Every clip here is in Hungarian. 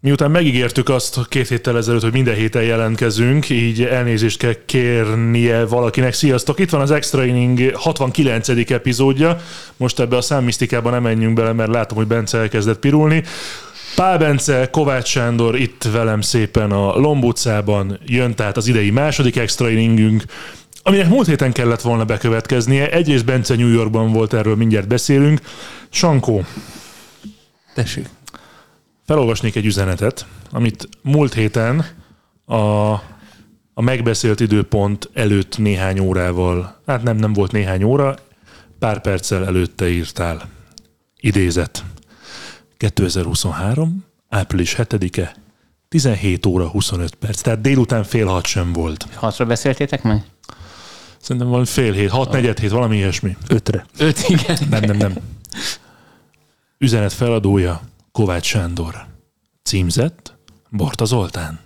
Miután megígértük azt két héttel ezelőtt, hogy minden héten jelentkezünk, így elnézést kell kérnie valakinek. Sziasztok! Itt van az Extra Inning 69. epizódja. Most ebbe a számmisztikában nem menjünk bele, mert látom, hogy Bence elkezdett pirulni. Pál Bence, Kovács Sándor itt velem szépen a Lomb utcában jön tehát az idei második extra inningünk, aminek múlt héten kellett volna bekövetkeznie. Egyrészt Bence New Yorkban volt, erről mindjárt beszélünk. Sankó, Tessék. Felolvasnék egy üzenetet, amit múlt héten a, a megbeszélt időpont előtt néhány órával, hát nem, nem volt néhány óra, pár perccel előtte írtál. Idézet. 2023. április 7-e, 17 óra 25 perc, tehát délután fél hat sem volt. Hatra beszéltétek meg? Szerintem valami fél hét, hat, negyed hét, valami ilyesmi. Ötre. Öt, igen. Nem, nem, nem. Üzenet feladója Kovács Sándor. Címzett Barta Zoltán.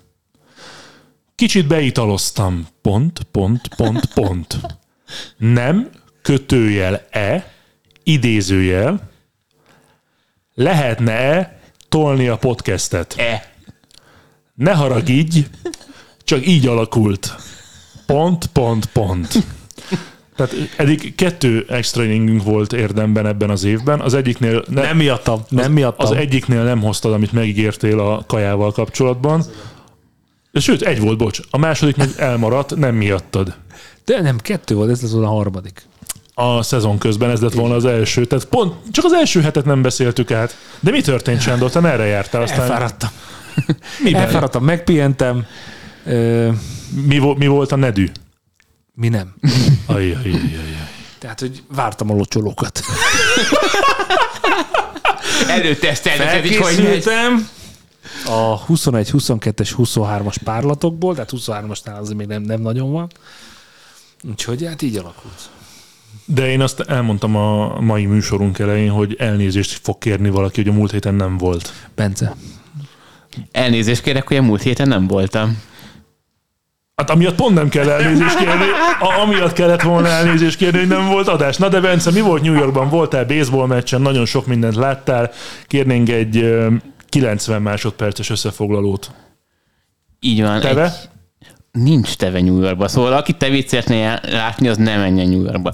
Kicsit beitaloztam. Pont, pont, pont, pont. Nem, kötőjel e, idézőjel, lehetne-e tolni a podcastet? E. Ne haragudj, csak így alakult. Pont, pont, pont. Tehát eddig kettő extra inningünk volt érdemben ebben az évben. Az egyiknél ne, Nem miattam. Nem az, miattam. Az egyiknél nem hoztad, amit megígértél a kajával kapcsolatban. Sőt, egy volt, bocs. A második meg elmaradt, nem miattad. De nem, kettő volt, ez lesz volna a harmadik. A szezon közben ez lett volna az első. Tehát pont, csak az első hetet nem beszéltük át. De mi történt, Sándor? Te merre jártál? Aztán Elfáradtam. miben? Elfáradtam, megpihentem. Mi, mi volt a nedű? Mi nem. Ajj, ajj, ajj. Tehát, hogy vártam a locsolókat. Így hogy. Felkészültem a 21, 22-es, 23-as párlatokból, tehát 23-asnál azért még nem, nem nagyon van. Úgyhogy hát így alakult. De én azt elmondtam a mai műsorunk elején, hogy elnézést fog kérni valaki, hogy a múlt héten nem volt. Bence. Elnézést kérek, hogy a múlt héten nem voltam. Hát amiatt pont nem kell elnézést kérni, a, amiatt kellett volna elnézést kérni, hogy nem volt adás. Na de Bence, mi volt New Yorkban? Voltál baseball meccsen, nagyon sok mindent láttál. Kérnénk egy ö, 90 másodperces összefoglalót. Így van. Teve? Egy, nincs teve New Yorkba. Szóval aki tevét szeretné látni, az nem menjen New Yorkba.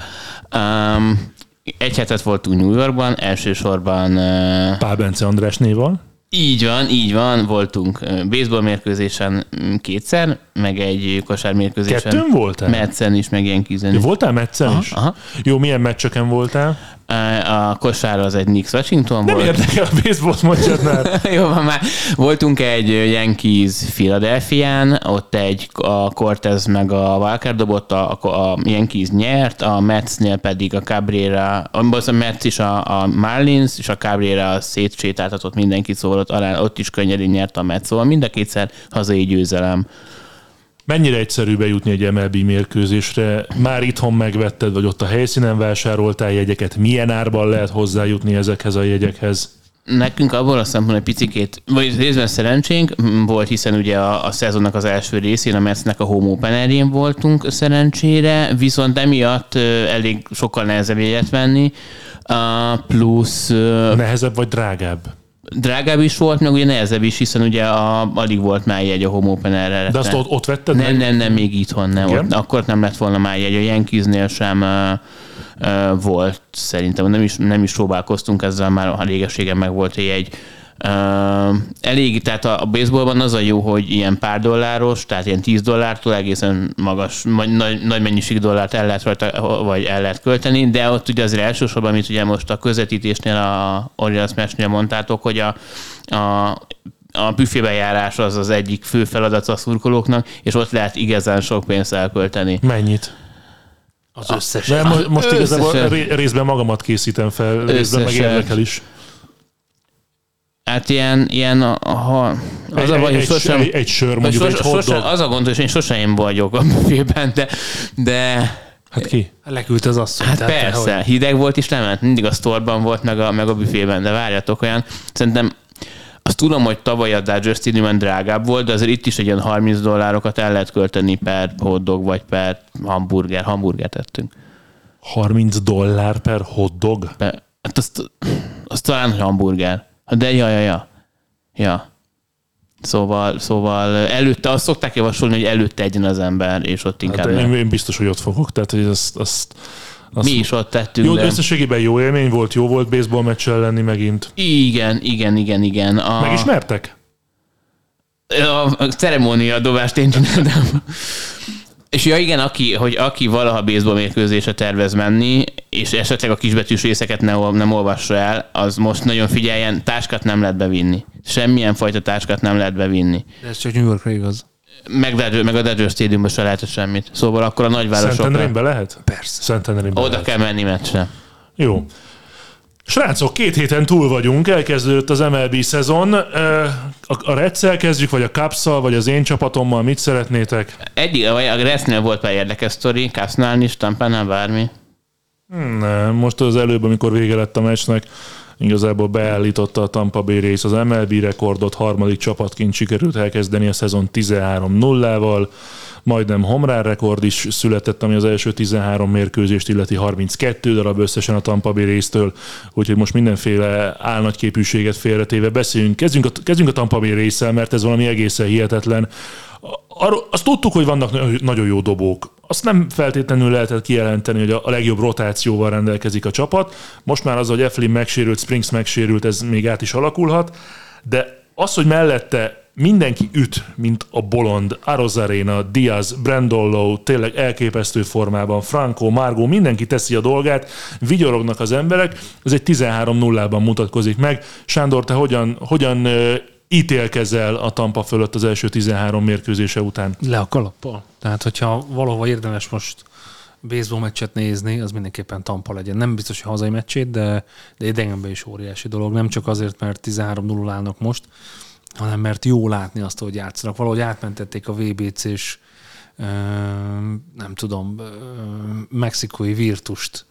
Um, egy hetet voltunk New Yorkban, elsősorban uh, Pál Bence András néval. Így van, így van, voltunk baseball mérkőzésen mm, kétszer, meg egy kosár mérkőzésen. Kettőn voltál? Metszen is, meg ilyen Ja, is. voltál meccsen is? aha. Jó, milyen meccseken voltál? A kosár az egy Knicks Washington Nem volt. érdekel a baseball meccsatnál. Jó, van már. Voltunk egy Yankees Philadelphián, ott egy a Cortez meg a Walker dobott, a, a Yankees nyert, a Metsnél pedig a Cabrera, a Mets is a, a Marlins, és a Cabrera szétsétáltatott mindenkit, szóval ott, alá, ott is könnyedén nyert a Mets, szóval mind a kétszer hazai győzelem. Mennyire egyszerű bejutni egy MLB mérkőzésre? Már itthon megvetted, vagy ott a helyszínen vásároltál jegyeket? Milyen árban lehet hozzájutni ezekhez a jegyekhez? Nekünk abból a szempontból egy picikét, vagy részben szerencsénk volt, hiszen ugye a, a szezonnak az első részén a Metsnek a home openerjén voltunk szerencsére, viszont emiatt elég sokkal nehezebb jegyet venni, uh, plusz Nehezebb vagy drágább? Drágább is volt, meg ugye nehezebb is, hiszen ugye a, alig volt már jegy a home openerre. De azt ott, ott vetted nem, meg? nem, nem, még itthon nem. Igen? Ott, akkor nem lett volna már jegy. A Yankeesnél sem uh, uh, volt szerintem. Nem is, nem is próbálkoztunk ezzel, már a régeségen meg volt egy jegy. Uh, elég, tehát a, a baseballban az a jó, hogy ilyen pár dolláros, tehát ilyen 10 dollártól egészen magas, nagy, nagy, mennyiség dollárt el lehet rajta, vagy el lehet költeni, de ott ugye azért elsősorban, amit ugye most a közvetítésnél, a Orioles meccsnél mondtátok, hogy a, a a büfébejárás az az egyik fő feladat a szurkolóknak, és ott lehet igazán sok pénzt elkölteni. Mennyit? Az összes. De mo- most Összesen. igazából ré- részben magamat készítem fel, részben meg Összesen. érdekel is. Hát ilyen, ilyen a, ha, az Egy, a baj, egy, hogy sosem, egy, egy sör, mondjuk sos, egy sosem, az a gond, hogy én sosem vagyok a büfében, de, de Hát ki? Leküldte az asszony. Hát tehát, persze, hogy- hideg volt és lement. Mindig a sztorban volt, meg a, meg a büfében, de várjatok olyan. Szerintem azt tudom, hogy tavaly a Dodger Stadiumon drágább volt, de azért itt is egy ilyen 30 dollárokat el lehet költeni per hotdog, vagy per hamburger. Hamburgert tettünk. 30 dollár per hotdog? Be, hát azt, azt talán, hogy hamburger. De ja, ja, ja. Ja. Szóval, szóval előtte azt szokták javasolni, hogy előtte egyen az ember, és ott inkább Hát én, én biztos, hogy ott fogok. Tehát, hogy azt, azt, azt Mi is ott tettünk, Jó, de... összességében jó élmény volt, jó volt baseball meccsel lenni megint. Igen, igen, igen, igen. A... Megismertek? a, a ceremónia dobást én csináltam. És ja igen, aki, hogy aki valaha baseball mérkőzésre tervez menni, és esetleg a kisbetűs részeket ne, ol- nem olvassa el, az most nagyon figyeljen, táskát nem lehet bevinni. Semmilyen fajta táskát nem lehet bevinni. De ez csak New Yorkra igaz. Meg, Dodger- meg a Dodger Stadiumban se lehet semmit. Szóval akkor a nagyvárosokra Szentendrénybe lehet? Persze. Szentendrénybe oda lehet. kell menni meccsre. Jó. Srácok, két héten túl vagyunk, elkezdődött az MLB szezon. A, Redszel kezdjük, vagy a cubs vagy az én csapatommal, mit szeretnétek? Egyik, a Resznél volt pár érdekes sztori, Kasznál is, Tampánál bármi. Nem, most az előbb, amikor vége lett a meccsnek, igazából beállította a Tampa Bay rész az MLB rekordot, harmadik csapatként sikerült elkezdeni a szezon 13-0-val, majdnem homrán rekord is született, ami az első 13 mérkőzést illeti 32 darab összesen a Tampa Bay résztől, úgyhogy most mindenféle álnagyképűséget félretéve beszéljünk. Kezdjünk a, kezdjünk a Tampa Bay résszel, mert ez valami egészen hihetetlen. Arról, azt tudtuk, hogy vannak nagyon- jó dobók. Azt nem feltétlenül lehetett kijelenteni, hogy a legjobb rotációval rendelkezik a csapat. Most már az, hogy Eflin megsérült, Springs megsérült, ez még át is alakulhat. De az, hogy mellette mindenki üt, mint a bolond, Arozarena, Diaz, Brandollo, tényleg elképesztő formában, Franco, Margo, mindenki teszi a dolgát, vigyorognak az emberek, ez egy 13-0-ban mutatkozik meg. Sándor, te hogyan, hogyan ítélkezel a Tampa fölött az első 13 mérkőzése után? Le a kalappal. Tehát, hogyha valahova érdemes most baseball meccset nézni, az mindenképpen Tampa legyen. Nem biztos, hogy hazai meccsét, de, de idegenben is óriási dolog. Nem csak azért, mert 13 0 állnak most, hanem mert jó látni azt, hogy játszanak. Valahogy átmentették a VBC-s nem tudom, mexikói virtust.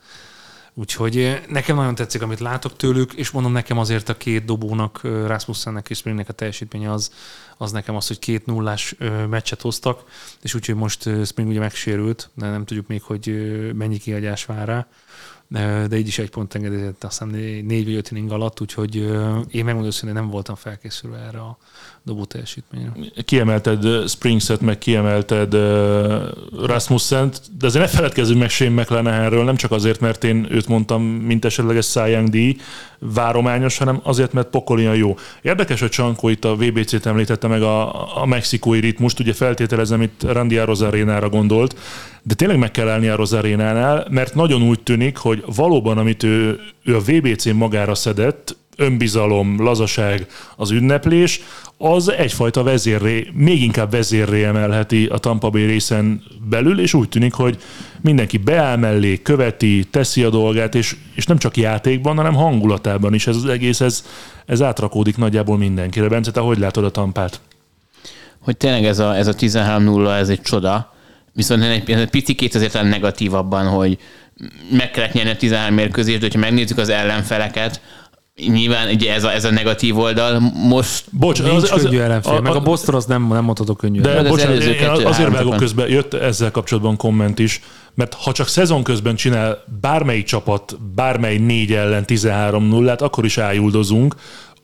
Úgyhogy eh, nekem nagyon tetszik, amit látok tőlük, és mondom nekem azért a két dobónak, ö, Rasmussennek és Springnek a teljesítménye az, az nekem az, hogy két nullás ö, meccset hoztak, és úgyhogy most Spring ugye megsérült, de nem tudjuk még, hogy mennyi kiadás vár rá, de így is egy pont engedélyezett, azt hiszem né- négy vagy öt inning alatt, úgyhogy én megmondom őszintén, nem voltam felkészülve erre a dobó teljesítményre. Kiemelted Springset, meg kiemelted Rasmussen-t, de azért ne feledkezzünk meg Shane McClanahanről, nem csak azért, mert én őt mondtam, mint esetleges Cy díj várományos, hanem azért, mert pokolian jó. Érdekes, hogy Csankó itt a VBC-t említette meg a, a mexikói ritmust, ugye feltételezem itt Randy Arozarénára gondolt, de tényleg meg kell állni a Rosarénánál, mert nagyon úgy tűnik, hogy valóban, amit ő, ő a VBC magára szedett, önbizalom, lazaság, az ünneplés, az egyfajta vezérré, még inkább vezérré emelheti a Tampa Bay részen belül, és úgy tűnik, hogy mindenki beáll mellé, követi, teszi a dolgát, és, és nem csak játékban, hanem hangulatában is ez az egész, ez, ez átrakódik nagyjából mindenkire. Bence, te hogy látod a Tampát? hogy tényleg ez a, ez a 13-0, ez egy csoda, viszont egy, egy picit azért negatívabban, hogy meg kellett nyerni a 13 mérkőzést, de hogyha megnézzük az ellenfeleket, nyilván ugye ez a, ez a negatív oldal, most Bocs, Nincs az, könnyű ellenfél. Meg a Boston az nem, nem mondhatok könnyű De az bocsánat, előző én azért vágok közben, jött ezzel kapcsolatban komment is, mert ha csak szezon közben csinál bármelyik csapat, bármely négy ellen 13-0-át, akkor is ájuldozunk.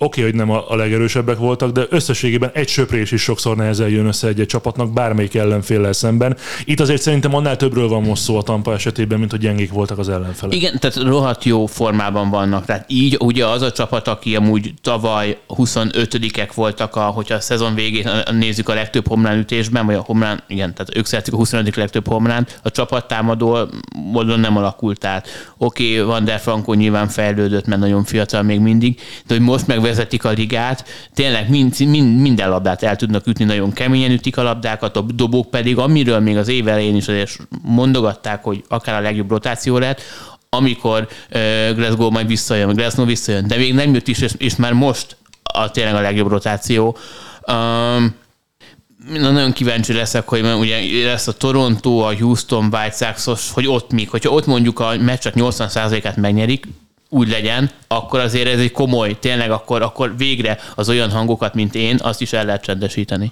Oké, hogy nem a, a legerősebbek voltak, de összességében egy söprés is sokszor nehezen jön össze egy, egy csapatnak bármelyik ellenféllel szemben. Itt azért szerintem annál többről van most szó a Tampa esetében, mint hogy gyengék voltak az ellenfelek. Igen, tehát rohadt jó formában vannak. Tehát így ugye az a csapat, aki amúgy tavaly 25-ek voltak, a, hogyha a szezon végén nézzük a legtöbb homlán ütésben, vagy a homlán, igen, tehát ők szeretik a 25. legtöbb homlán, a csapat támadó módon nem alakult át. Oké, Van der Franco nyilván fejlődött, mert nagyon fiatal még mindig, de hogy most megvezetik a ligát, tényleg mind, mind, minden labdát el tudnak ütni, nagyon keményen ütik a labdákat, a dobók pedig, amiről még az év elején is azért mondogatták, hogy akár a legjobb rotáció lehet, amikor uh, Glasgow majd visszajön, Glasgow visszajön, de még nem jött is, és, és már most a, tényleg a legjobb rotáció. Um, Na, nagyon kíváncsi leszek, hogy ugye lesz a Toronto, a Houston White Sox, hogy ott még, hogyha ott mondjuk a meccsek 80%-át megnyerik, úgy legyen, akkor azért ez egy komoly, tényleg akkor, akkor végre az olyan hangokat, mint én, azt is el lehet csendesíteni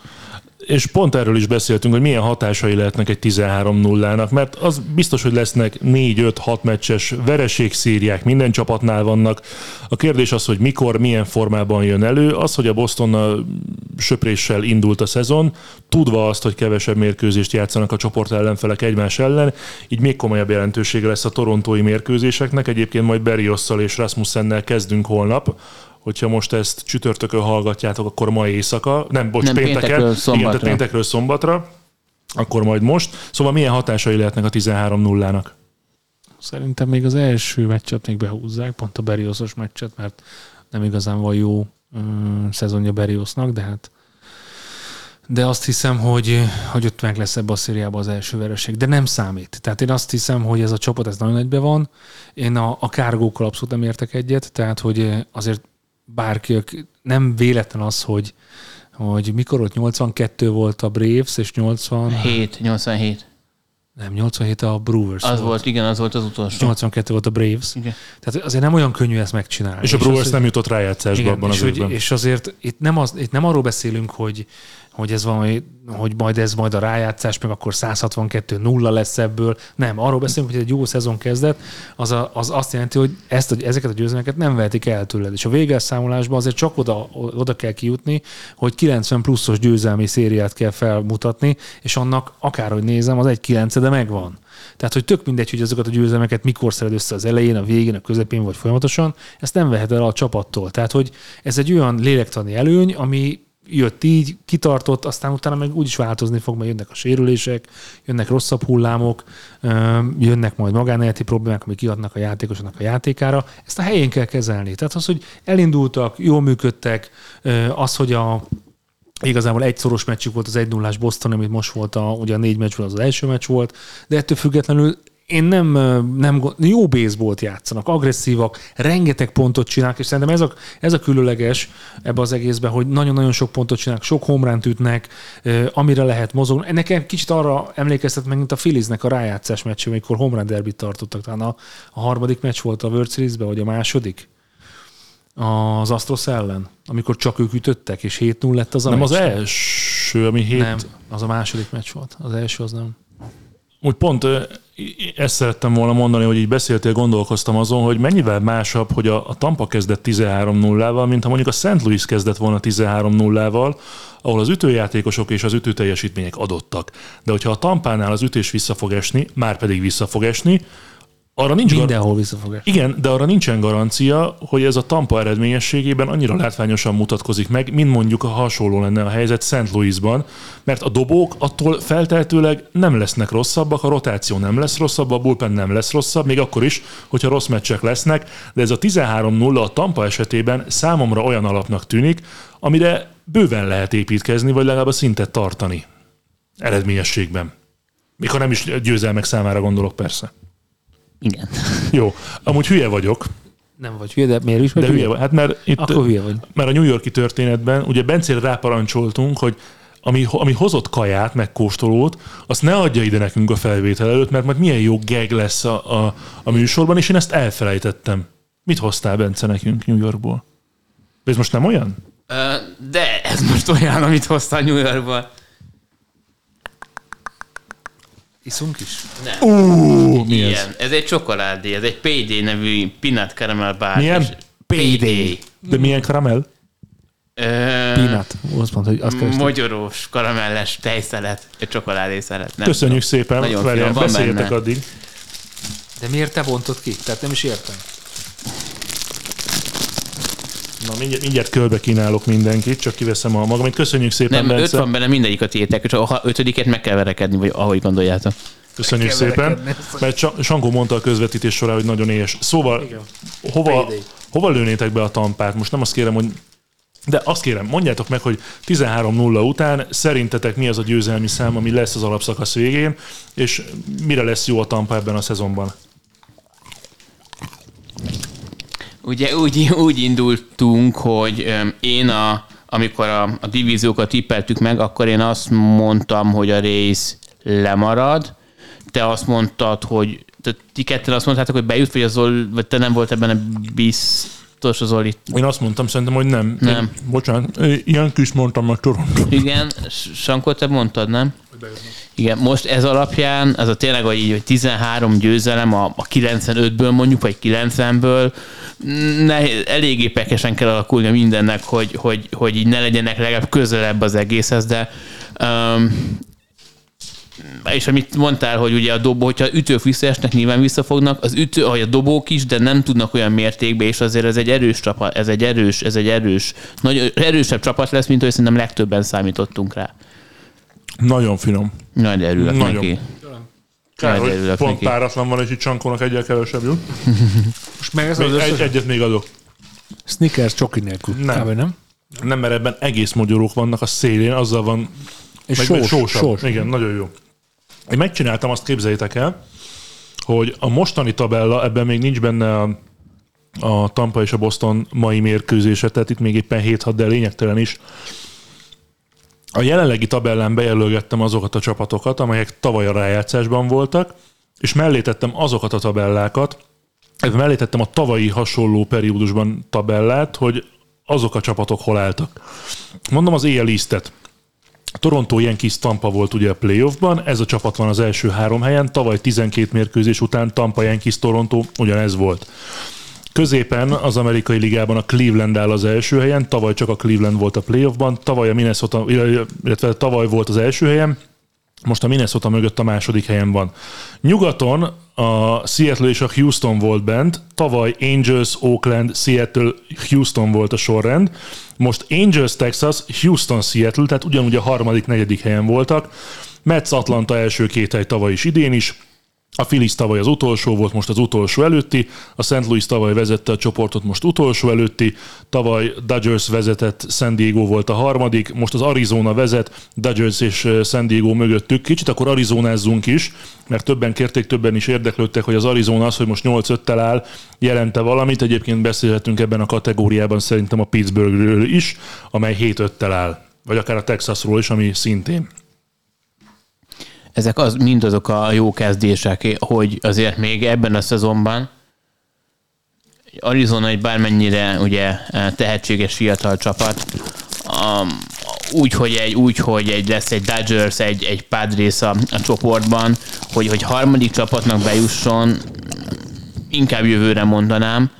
és pont erről is beszéltünk, hogy milyen hatásai lehetnek egy 13-0-nak, mert az biztos, hogy lesznek 4-5-6 meccses vereségszíriák, minden csapatnál vannak. A kérdés az, hogy mikor, milyen formában jön elő. Az, hogy a Boston söpréssel indult a szezon, tudva azt, hogy kevesebb mérkőzést játszanak a csoport ellenfelek egymás ellen, így még komolyabb jelentősége lesz a torontói mérkőzéseknek. Egyébként majd Berriosszal és Rasmussennel kezdünk holnap, hogyha most ezt csütörtökön hallgatjátok, akkor ma éjszaka, nem, bocs, nem, pénteken, péntekről szombatra. Igen, péntekről szombatra, akkor majd most. Szóval milyen hatásai lehetnek a 13-0-nak? Szerintem még az első meccset még behúzzák, pont a Berioszos meccset, mert nem igazán van jó ö, szezonja Beriosznak, de hát de azt hiszem, hogy, hogy ott meg lesz ebbe a szériába az első vereség. De nem számít. Tehát én azt hiszem, hogy ez a csapat ez nagyon egybe van. Én a, a kárgókkal abszolút nem értek egyet, tehát hogy azért bárki, nem véletlen az, hogy, hogy mikor ott 82 volt a Braves, és 80... 7, 87. Nem, 87 a Brewers Az volt. volt, igen, az volt az utolsó. 82 volt a Braves. Igen. Tehát azért nem olyan könnyű ezt megcsinálni. És a Brewers és nem jutott rájátszásba abban és az hogy, És azért itt nem, az, itt nem arról beszélünk, hogy, hogy ez valami, hogy majd ez majd a rájátszás, meg akkor 162 nulla lesz ebből. Nem, arról beszélünk, hogy egy jó szezon kezdett, az, a, az azt jelenti, hogy ezt, hogy ezeket a győzelmeket nem vehetik el tőled. És a végelszámolásban azért csak oda, oda kell kijutni, hogy 90 pluszos győzelmi szériát kell felmutatni, és annak akárhogy nézem, az egy 9 de megvan. Tehát, hogy tök mindegy, hogy azokat a győzelmeket mikor szered össze az elején, a végén, a közepén vagy folyamatosan, ezt nem vehet el a csapattól. Tehát, hogy ez egy olyan lélektani előny, ami jött így, kitartott, aztán utána meg úgyis változni fog, mert jönnek a sérülések, jönnek rosszabb hullámok, jönnek majd magánéleti problémák, amik kiadnak a játékosnak a játékára. Ezt a helyén kell kezelni. Tehát az, hogy elindultak, jól működtek, az, hogy a Igazából egy szoros meccsük volt az 1 0 Boston, amit most volt, a, ugye a négy meccsből az, az első meccs volt, de ettől függetlenül én nem, nem jó baseballt játszanak, agresszívak, rengeteg pontot csinálnak, és szerintem ez a, ez a különleges ebbe az egészben, hogy nagyon-nagyon sok pontot csinálnak, sok homránt ütnek, amire lehet mozogni. Nekem kicsit arra emlékeztet meg, mint a Philliesnek a rájátszás meccs, amikor homrán derbit tartottak. Talán a, a harmadik meccs volt a World series vagy a második az Astros ellen, amikor csak ők ütöttek, és 7-0 lett az a Nem meccs. az első, ami 7... Nem, az a második meccs volt. Az első az nem. Úgy pont ezt szerettem volna mondani, hogy így beszéltél, gondolkoztam azon, hogy mennyivel másabb, hogy a, a Tampa kezdett 13-0-val, mint ha mondjuk a St. Louis kezdett volna 13-0-val, ahol az ütőjátékosok és az ütőteljesítmények adottak. De hogyha a Tampánál az ütés vissza fog esni, már pedig vissza fog esni, arra nincs Mindenhol visszafogás. Igen, de arra nincsen garancia, hogy ez a Tampa eredményességében annyira látványosan mutatkozik meg, mint mondjuk a hasonló lenne a helyzet St. Louisban, mert a dobók attól felteltőleg nem lesznek rosszabbak, a rotáció nem lesz rosszabb, a bullpen nem lesz rosszabb, még akkor is, hogyha rossz meccsek lesznek, de ez a 13-0 a Tampa esetében számomra olyan alapnak tűnik, amire bőven lehet építkezni, vagy legalább a szintet tartani eredményességben. Mikor nem is győzelmek számára gondolok persze. Igen. Jó, amúgy hülye vagyok. Nem vagy hülye, de miért is vagy De hülye, hülye? Hát mert itt, Akkor hülye vagy. Mert a New Yorki történetben ugye Bencére ráparancsoltunk, hogy ami, ami hozott kaját, meg kóstolót, azt ne adja ide nekünk a felvétel előtt, mert majd milyen jó geg lesz a, a, a műsorban, és én ezt elfelejtettem. Mit hoztál, Bence, nekünk New Yorkból? Ez most nem olyan? De ez most olyan, amit hoztál New Yorkból. Iszunk is? Nem. Uh, mi ez? Ez egy csokoládé, ez egy PD nevű peanut caramel bár. Milyen? PD. De milyen karamell? Peanut. Azt mondta, hogy azt kerestem. Mogyorós, karamelles tejszelet, egy csokoládészelet. Nem Köszönjük tudom. szépen, Nagyon Várjál, beszéljetek addig. De miért te bontod ki? Tehát nem is értem. Na, mindjárt, mindjárt körbe kínálok mindenkit, csak kiveszem a magam. Köszönjük szépen, Nem, Bence. öt van benne, mindegyik a tiétek, és a ötödiket meg kell verekedni, vagy ahogy gondoljátok. Köszönjük szépen, mert Sankó mondta a közvetítés során, hogy nagyon éhes. Szóval, hova, hova lőnétek be a tampát? Most nem azt kérem, hogy de azt kérem, mondjátok meg, hogy 13-0 után szerintetek mi az a győzelmi szám, ami lesz az alapszakasz végén, és mire lesz jó a Tampa ebben a szezonban? Ugye úgy, úgy indultunk, hogy én a amikor a, a divíziókat tippeltük meg, akkor én azt mondtam, hogy a rész lemarad, te azt mondtad, hogy tehát ti ketten azt mondtátok, hogy bejut, vagy, az Zoli, vagy te nem volt ebben a biztos az Zoli. Én azt mondtam szerintem, hogy nem. Nem. Én, bocsánat, ilyen kis mondtam meg Toronto. Igen, Sankó, te mondtad, nem? Igen, most ez alapján, ez a tényleg, hogy így hogy 13 győzelem a, a 95-ből mondjuk, vagy 90-ből, ne, eléggé pekesen kell alakulnia mindennek, hogy, hogy, hogy így ne legyenek legalább közelebb az egészhez, de um, és amit mondtál, hogy ugye a dobó, hogyha ütők visszaesnek, nyilván visszafognak, az ütő, vagy a dobók is, de nem tudnak olyan mértékben, és azért ez egy erős csapat, ez egy erős, ez egy erős, nagyon erősebb csapat lesz, mint hogy szerintem legtöbben számítottunk rá. Nagyon finom. Nagy örülök Nagyon. neki. Kár, Nagy hogy pont neki. páratlan van, és itt Csankónak egyel kevesebb jut. Most meg ez Még az egy, összes egyet még adok. Snickers csoki nélkül. Nem. Kb. nem? Nem, mert ebben egész magyarók vannak a szélén, azzal van És meg, sós, meg sósabb. sós. Igen, nagyon jó. Én megcsináltam, azt képzeljétek el, hogy a mostani tabella, ebben még nincs benne a, a Tampa és a Boston mai mérkőzése, tehát itt még éppen 7-6, de lényegtelen is. A jelenlegi tabellán bejelölgettem azokat a csapatokat, amelyek tavaly a rájátszásban voltak, és mellé tettem azokat a tabellákat, mellé tettem a tavalyi hasonló periódusban tabellát, hogy azok a csapatok hol álltak. Mondom az éjjel East-et. Toronto Yankees Tampa volt ugye a playoffban, ez a csapat van az első három helyen, tavaly 12 mérkőzés után Tampa Yankees Toronto ugyanez volt. Középen az amerikai ligában a Cleveland áll az első helyen, tavaly csak a Cleveland volt a playoffban, tavaly a Minnesota, illetve tavaly volt az első helyen, most a Minnesota mögött a második helyen van. Nyugaton a Seattle és a Houston volt bent, tavaly Angels, Oakland, Seattle, Houston volt a sorrend, most Angels, Texas, Houston, Seattle, tehát ugyanúgy a harmadik, negyedik helyen voltak. Mets, Atlanta első két hely tavaly is, idén is, a Phillies tavaly az utolsó volt, most az utolsó előtti, a St. Louis tavaly vezette a csoportot, most utolsó előtti, tavaly Dodgers vezetett, San Diego volt a harmadik, most az Arizona vezet, Dodgers és San Diego mögöttük. Kicsit akkor Arizonázzunk is, mert többen kérték, többen is érdeklődtek, hogy az Arizona az, hogy most 8-5-tel áll, jelente valamit. Egyébként beszélhetünk ebben a kategóriában szerintem a Pittsburghről is, amely 7-5-tel áll. Vagy akár a Texasról is, ami szintén. Ezek az, mind azok a jó kezdések, hogy azért még ebben a szezonban Arizona egy bármennyire ugye tehetséges fiatal csapat, um, úgy, hogy egy, úgy, hogy egy lesz egy Dodgers, egy, egy Padres a, a csoportban, hogy, hogy harmadik csapatnak bejusson, inkább jövőre mondanám.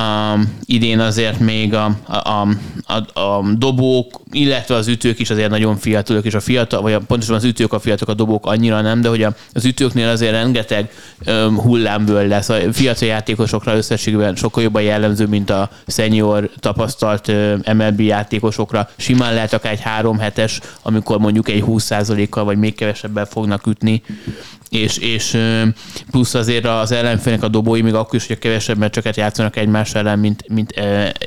Um, idén azért még a, a, a, a, dobók, illetve az ütők is azért nagyon fiatalok, és a fiatal, vagy a, pontosan az ütők a fiatalok, a dobók annyira nem, de hogy a, az ütőknél azért rengeteg um, hullámből lesz. A fiatal játékosokra összességében sokkal jobban jellemző, mint a senior tapasztalt um, MLB játékosokra. Simán lehet akár egy három hetes, amikor mondjuk egy 20%-kal vagy még kevesebben fognak ütni és, és plusz azért az ellenfélnek a dobói, még akkor is, hogy kevesebb meccseket játszanak egymás ellen, mint, mint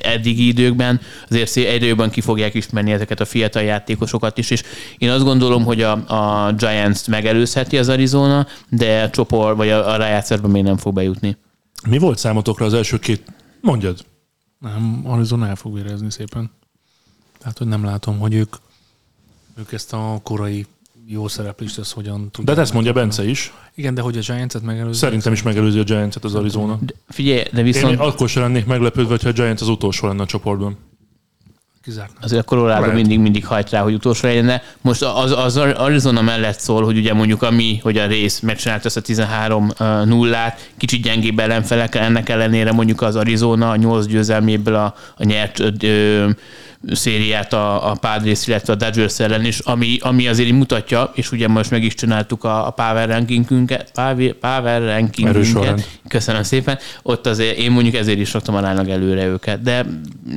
eddigi időkben, azért egyre jobban ki fogják ismerni ezeket a fiatal játékosokat is, és én azt gondolom, hogy a, a Giants megelőzheti az Arizona, de a csoport, vagy a, a rájátszásban még nem fog bejutni. Mi volt számotokra az első két? Mondjad. Nem, Arizona el fog vérezni szépen. Tehát, hogy nem látom, hogy ők, ők ezt a korai jó szereplést, ezt hogyan De tudják. hát ezt mondja. Bence is. Igen, de hogy a Giants-et megelőzni. Szerintem is megelőzi a Giants-et az Arizona. De figyelj, de Én viszont akkor sem lennék meglepődve, ha a Giants az utolsó lenne a csoportban. Kizárt. nem. azért a Colorado mindig, mindig hajt rá, hogy utolsó legyen, de most az, az Arizona mellett szól, hogy ugye mondjuk a mi, hogy a rész megcsinált ezt a 13 nullát, kicsit gyengébb ellenfelekkel, ennek ellenére mondjuk az Arizona a 8 győzelméből a, a nyert ö, szériát a, a Padres, illetve a Dodgers ellen is, ami, ami azért mutatja, és ugye most meg is csináltuk a, a Power rankingünket, Power, rankingünket. Köszönöm szépen. Ott azért én mondjuk ezért is raktam aránylag előre őket, de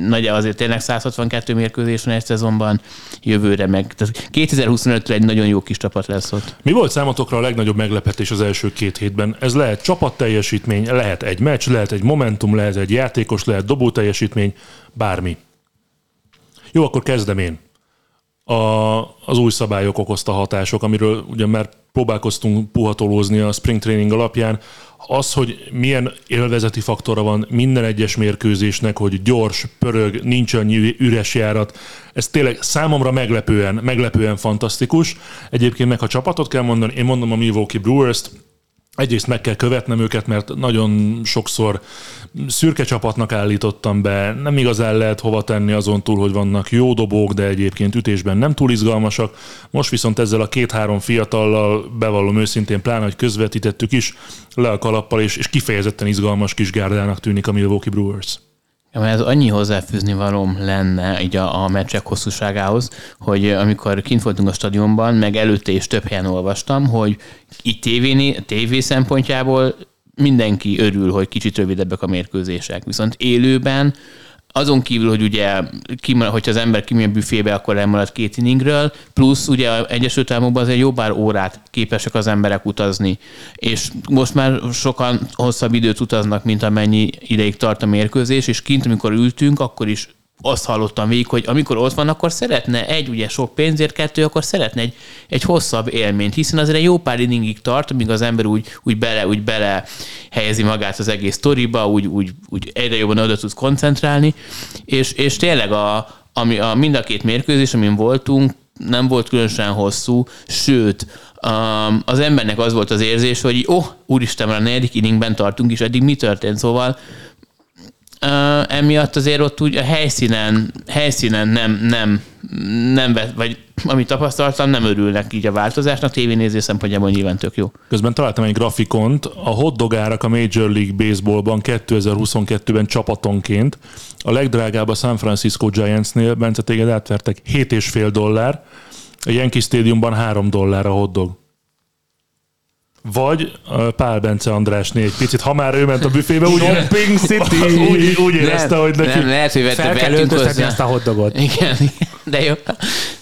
nagy azért tényleg 162 mérkőzés van egy szezonban, jövőre meg. Tehát 2025-re egy nagyon jó kis csapat lesz ott. Mi volt számotokra a legnagyobb meglepetés az első két hétben? Ez lehet csapatteljesítmény, lehet egy meccs, lehet egy momentum, lehet egy játékos, lehet dobó teljesítmény, bármi. Jó, akkor kezdem én. A, az új szabályok okozta hatások, amiről ugye már próbálkoztunk puhatolózni a spring training alapján. az, hogy milyen élvezeti faktora van minden egyes mérkőzésnek, hogy gyors, pörög, nincs annyi üres járat, ez tényleg számomra meglepően, meglepően fantasztikus. Egyébként meg ha csapatot kell mondani, én mondom a Milwaukee Brewers-t, Egyrészt meg kell követnem őket, mert nagyon sokszor szürke csapatnak állítottam be, nem igazán lehet hova tenni azon túl, hogy vannak jó dobók, de egyébként ütésben nem túl izgalmasak. Most viszont ezzel a két-három fiatallal, bevallom őszintén, pláne, hogy közvetítettük is, le a kalappal, és, és kifejezetten izgalmas kis gárdának tűnik a Milwaukee Brewers. Ja, mert ez annyi hozzáfűzni valóm lenne így a, a meccsek hosszúságához, hogy amikor kint voltunk a stadionban, meg előtte is több helyen olvastam, hogy így tévéni, tévé szempontjából mindenki örül, hogy kicsit rövidebbek a mérkőzések. Viszont élőben azon kívül, hogy ugye, kimarad, hogyha az ember kimegy a büfébe, akkor elmarad két inningről, plusz ugye Egyesült Államokban azért jó pár órát képesek az emberek utazni, és most már sokan hosszabb időt utaznak, mint amennyi ideig tart a mérkőzés, és kint, amikor ültünk, akkor is azt hallottam végig, hogy amikor ott van, akkor szeretne egy, ugye sok pénzért, kettő, akkor szeretne egy, egy hosszabb élményt, hiszen azért egy jó pár inningig tart, amíg az ember úgy, úgy bele, úgy bele helyezi magát az egész sztoriba, úgy, úgy, úgy egyre jobban oda tud koncentrálni, és, és tényleg a, ami, a mind a két mérkőzés, amin voltunk, nem volt különösen hosszú, sőt, um, az embernek az volt az érzés, hogy ó, oh, úristen, már a negyedik inningben tartunk, és eddig mi történt, szóval uh, emiatt azért ott úgy a helyszínen, helyszínen nem, nem, nem, vagy amit tapasztaltam, nem örülnek így a változásnak, tévénézés szempontjából nyilván tök jó. Közben találtam egy grafikont, a hotdog árak a Major League Baseballban 2022-ben csapatonként, a legdrágább a San Francisco Giantsnél, Bence téged átvertek 7,5 dollár, a Yankee Stadiumban 3 dollár a hotdog. Vagy Pál Bence Andrásné egy picit, ha már ő ment a büfébe, úgy, Shopping City! úgy, úgy érezte, nem, hogy neki... Nem, lehet, hogy Fel kell öltöztetni ezt a hotdogot. Igen, de jó.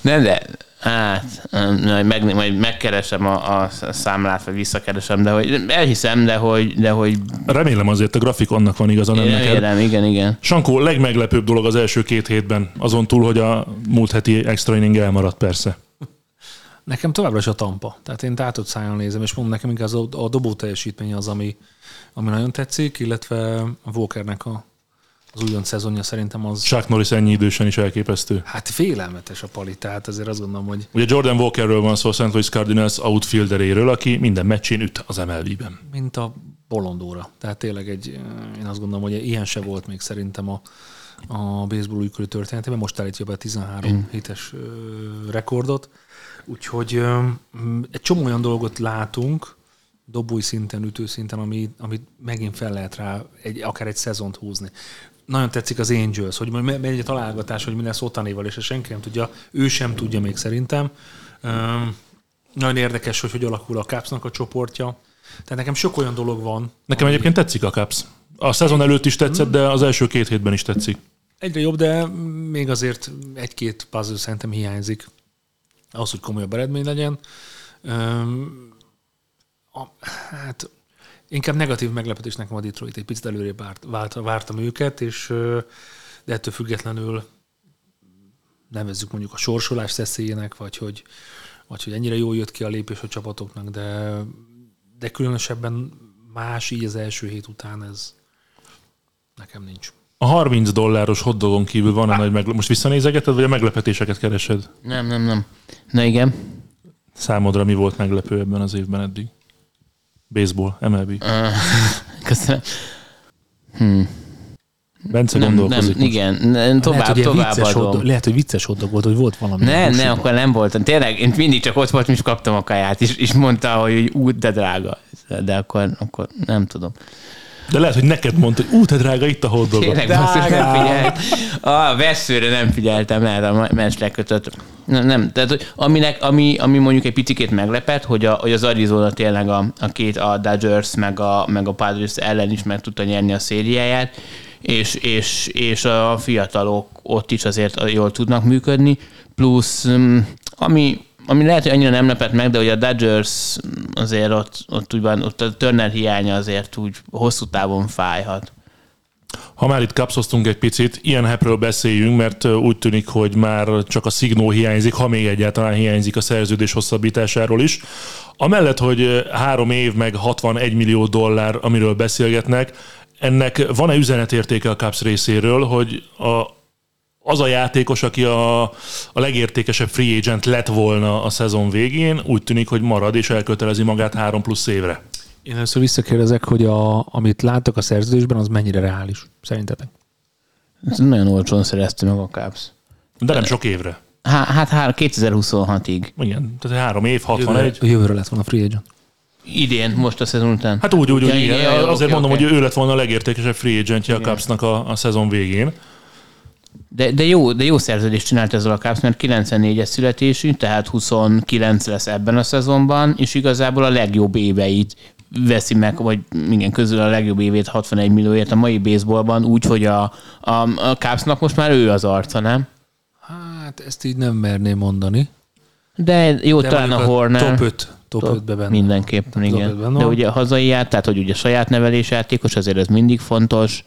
Nem, de Hát, majd, meg, majd megkeresem a, a számlát, vagy visszakeresem, de hogy elhiszem, de hogy... De hogy Remélem azért a grafikonnak van igaza, nem neked. Remélem, igen, igen. Sankó, legmeglepőbb dolog az első két hétben, azon túl, hogy a múlt heti extra inning elmaradt persze. Nekem továbbra is a tampa. Tehát én tátott szájon nézem, és mondom, nekem inkább a, a dobó teljesítmény az, ami, ami nagyon tetszik, illetve a Walkernek a, az újon szezonja szerintem az... Chuck Norris ennyi idősen is elképesztő. Hát félelmetes a pali, tehát azért azt gondolom, hogy... Ugye Jordan Walkerről van szó, a St. Louis Cardinals outfielderéről, aki minden meccsén üt az MLB-ben. Mint a bolondóra. Tehát tényleg egy, én azt gondolom, hogy ilyen se volt még szerintem a, a baseball újkörű történetében. Most állítja be a 13 mm. hétes rekordot. Úgyhogy egy csomó olyan dolgot látunk, dobói szinten, ütő szinten, ami, amit megint fel lehet rá egy, akár egy szezont húzni. Nagyon tetszik az Angels, hogy megy egy találgatás, hogy mi lesz Otanéval, és senki nem tudja, ő sem tudja még szerintem. Nagyon érdekes, hogy hogy alakul a Capsnak a csoportja. Tehát nekem sok olyan dolog van. Nekem ami... egyébként tetszik a Caps. A szezon előtt is tetszett, de az első két hétben is tetszik. Egyre jobb, de még azért egy-két puzzle szerintem hiányzik ahhoz, hogy komolyabb eredmény legyen. A, hát inkább negatív meglepetés nekem a Detroit, egy picit előrébb várt, várt, vártam őket, és de ettől függetlenül nevezzük mondjuk a sorsolás szeszélyének, vagy hogy, vagy hogy ennyire jól jött ki a lépés a csapatoknak, de, de különösebben más így az első hét után ez nekem nincs. A 30 dolláros hotdogon kívül van a nagy meglepetés. Most visszanézegeted, vagy a meglepetéseket keresed? Nem, nem, nem. Na igen. Számodra mi volt meglepő ebben az évben eddig? Baseball, MLB. Uh, köszönöm. Hmm. Bence nem, gondolkozik nem, Igen, nem, tovább, lehet, hogy tovább vicces adom. Hot, lehet, hogy vicces hotdog volt, hogy volt valami. Nem, nem, akkor nem voltam. Tényleg, én mindig csak ott voltam, és kaptam a kaját, és, és mondta, hogy út, de drága. De akkor, akkor nem tudom. De lehet, hogy neked mondta, hogy ú, te drága, itt a hotdog. Tényleg, nem figyelj. A veszőre nem figyeltem, mert a meccs lekötött. Nem, nem. Tehát, hogy aminek, ami, ami mondjuk egy picit meglepett, hogy, a, hogy az Arizona tényleg a, a két, a Dodgers meg a, meg a Padres ellen is meg tudta nyerni a szériáját, és, és, és a fiatalok ott is azért jól tudnak működni, plusz mm, ami, ami lehet, hogy annyira nem lepett meg, de hogy a Dodgers azért ott, ott, úgy van, ott a Turner hiánya azért úgy hosszú távon fájhat. Ha már itt kapszoztunk egy picit, ilyen hepről beszéljünk, mert úgy tűnik, hogy már csak a szignó hiányzik, ha még egyáltalán hiányzik a szerződés hosszabbításáról is. Amellett, hogy három év meg 61 millió dollár, amiről beszélgetnek, ennek van-e üzenetértéke a Caps részéről, hogy a, az a játékos, aki a, a legértékesebb free agent lett volna a szezon végén, úgy tűnik, hogy marad és elkötelezi magát három plusz évre. Én először visszakérdezek, hogy a, amit láttak a szerződésben, az mennyire reális, szerintetek? Ez nagyon olcsón szerezte meg a Caps. De nem sok évre. Há, hát há, 2026-ig. Igen, tehát három év, 61. Jövőre, jövőre lett volna free agent. Idén, most a szezon után. Hát úgy, úgy, úgy Ja, igen. igen, Azért oké, mondom, oké. hogy ő lett volna a legértékesebb free agentje a Cupsnak a, a szezon végén. De, de, jó, de jó szerződést csinált ezzel a Caps, mert 94-es születésű, tehát 29 lesz ebben a szezonban, és igazából a legjobb éveit veszi meg, vagy igen, közül a legjobb évét 61 millióért a mai baseballban, úgy, hogy a, a, a Capsnak most már ő az arca, nem? Hát ezt így nem merném mondani. De jó, De talán a Horner. Top 5, top 5-be benne. Mindenképpen, igen. ötben De ugye a hazai ját, tehát hogy ugye saját nevelés játékos, azért ez mindig fontos.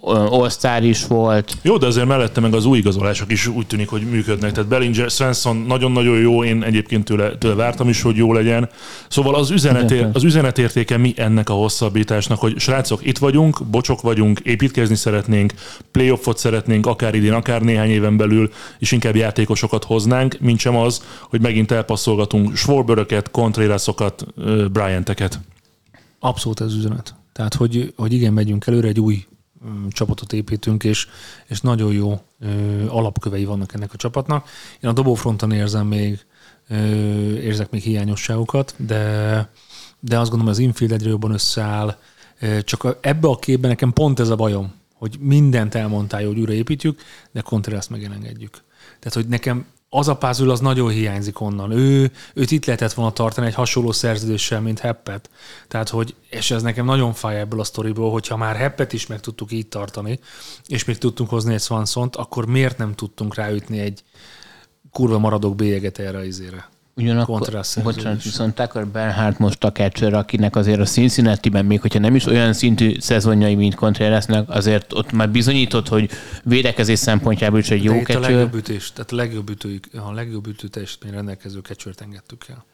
All is volt. Jó, de azért mellette meg az új igazolások is úgy tűnik, hogy működnek. Tehát Bellinger, Svensson nagyon-nagyon jó, én egyébként tőle, tőle vártam is, hogy jó legyen. Szóval az, üzenetér, az üzenetértéke mi ennek a hosszabbításnak, hogy srácok, itt vagyunk, bocsok vagyunk, építkezni szeretnénk, playoffot szeretnénk, akár idén, akár néhány éven belül, és inkább játékosokat hoznánk, mint sem az, hogy megint elpasszolgatunk Schwarberöket, Contrerasokat, Bryanteket. Abszolút ez üzenet. Tehát, hogy, hogy igen, megyünk előre, egy új csapatot építünk, és, és nagyon jó ö, alapkövei vannak ennek a csapatnak. Én a dobófronton érzem még, ö, érzek még hiányosságokat, de, de azt gondolom, az infield egyre jobban összeáll. Ö, Csak ebbe a képben nekem pont ez a bajom, hogy mindent elmondtál, hogy újraépítjük, de Contreras meg elengedjük. Tehát, hogy nekem az a pázül az nagyon hiányzik onnan. Ő, őt itt lehetett volna tartani egy hasonló szerződéssel, mint Heppet. Tehát, hogy, és ez nekem nagyon fáj ebből a sztoriból, hogyha már Heppet is meg tudtuk így tartani, és még tudtunk hozni egy Swansont, akkor miért nem tudtunk ráütni egy kurva maradok bélyeget erre az izére? Ugyanakkor, bocsánat, viszont Tucker Bernhardt most a catcher, akinek azért a Cincinnati-ben, még hogyha nem is olyan szintű szezonjai, mint Contrerasnak, azért ott már bizonyított, hogy védekezés szempontjából is egy jó itt a legjobb ütés, tehát a legjobb, ütő, a legjobb ütő teljesítmény rendelkező catchert engedtük el.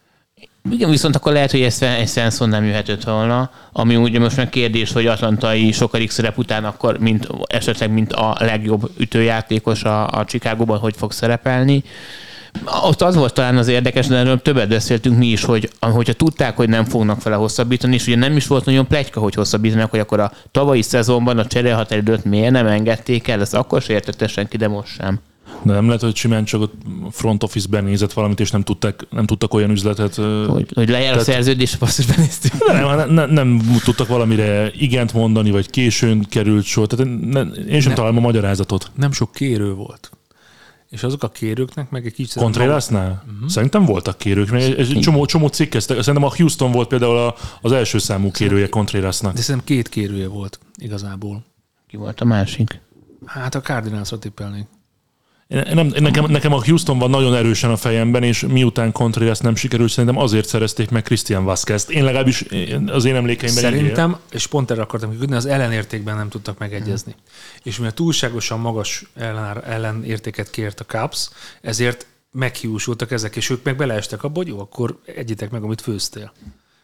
Igen, viszont akkor lehet, hogy ez egy Svensson nem jöhetett volna, ami ugye most meg kérdés, hogy atlantai sokadik szerep után akkor mint, esetleg mint a legjobb ütőjátékos a, a Chicagóban hogy fog szerepelni. Ott az volt talán az érdekes, de erről többet beszéltünk mi is, hogy hogyha tudták, hogy nem fognak vele hosszabbítani, és ugye nem is volt nagyon plegyka, hogy hosszabbítanak, hogy akkor a tavalyi szezonban a cseréhatáridőt miért nem engedték el, ez akkor se értette senki, de most sem. De nem lehet, hogy simán csak a front office-ben nézett valamit, és nem tudtak, nem tudtak olyan üzletet... Hogy, hogy lejár a Tehát- szerződés, azt is benéztük. Nem, nem, nem, nem tudtak valamire igent mondani, vagy későn került sor. Tehát nem, én sem Ne. találom a magyarázatot. Nem sok kérő volt. És azok a kérőknek meg egy kicsit... Contrerasnál? Mhm. Uh-huh. Szerintem voltak kérők, mert egy csomó, csomó cikkeztek. Szerintem a Houston volt például a, az első számú kérője Contrerasnak. De szerintem két kérője volt igazából. Ki volt a másik? Hát a Cardinalsra tippelnék. Nem, nekem, nekem a Houston van nagyon erősen a fejemben, és miután Contreras nem sikerült, szerintem azért szerezték meg Christian Vázquez-t. Én legalábbis az én emlékeimben így. Szerintem, és pont erre akartam kiküldni, az ellenértékben nem tudtak megegyezni. És mivel túlságosan magas ellen, ellenértéket kért a Caps, ezért meghiúsultak ezek, és ők meg beleestek abba, hogy jó, akkor egyitek meg, amit főztél.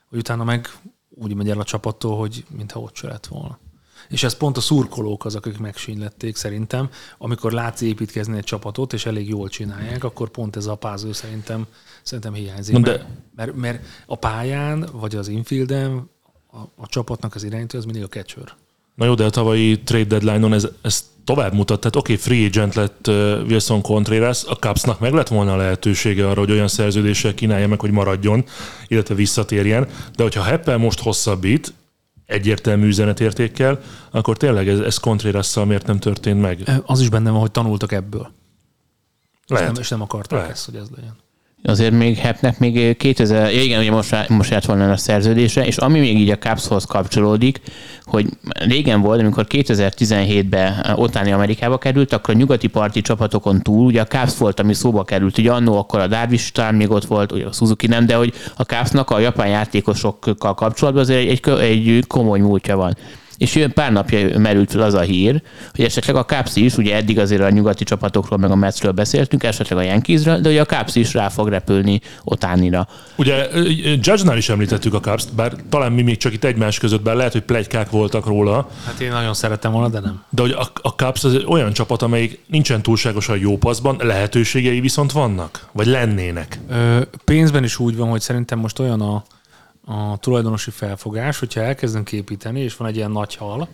Hogy utána meg úgy megy el a csapattól, hogy mintha ott se lett volna. És ez pont a szurkolók azok, akik megsínylették szerintem. Amikor látsz építkezni egy csapatot, és elég jól csinálják, akkor pont ez a páző szerintem, szerintem hiányzik. Mert, de- mert, mert a pályán, vagy az infielden a, a csapatnak az irányító, az mindig a catcher. Na jó, de a tavalyi trade deadline-on ez, ez tovább mutat. Tehát oké, okay, free agent lett Wilson Contreras, a Cubsnak meg lett volna a lehetősége arra, hogy olyan szerződéssel kínálja meg, hogy maradjon, illetve visszatérjen. De hogyha Heppel most hosszabbít, egyértelmű üzenetértékkel, akkor tényleg ez, ez Contreras-szal miért nem történt meg? Az is benne van, hogy tanultak ebből. És Lehet. nem, és nem akarták Lehet. ezt, hogy ez legyen. Azért még Hepnek még 2000, ja igen, ugye most, most járt volna a szerződése, és ami még így a Cupshoz kapcsolódik, hogy régen volt, amikor 2017-ben otáni Amerikába került, akkor a nyugati parti csapatokon túl, ugye a Cubs volt, ami szóba került, ugye annó akkor a Darvish talán még ott volt, ugye a Suzuki nem, de hogy a Cubsnak a japán játékosokkal kapcsolatban azért egy, egy, egy komoly múltja van. És pár napja merült fel az a hír, hogy esetleg a Caps is, ugye eddig azért a nyugati csapatokról meg a Metsről beszéltünk, esetleg a Yankeesről, de ugye a Caps is rá fog repülni Otánira. Ugye Judge-nál is említettük a caps bár talán mi még csak itt egymás között, bár lehet, hogy plegykák voltak róla. Hát én nagyon szerettem volna, de nem. De hogy a, a Caps az olyan csapat, amelyik nincsen túlságosan jó paszban, lehetőségei viszont vannak? Vagy lennének? Ö, pénzben is úgy van, hogy szerintem most olyan a, a tulajdonosi felfogás, hogyha elkezdünk építeni, és van egy ilyen nagy hal,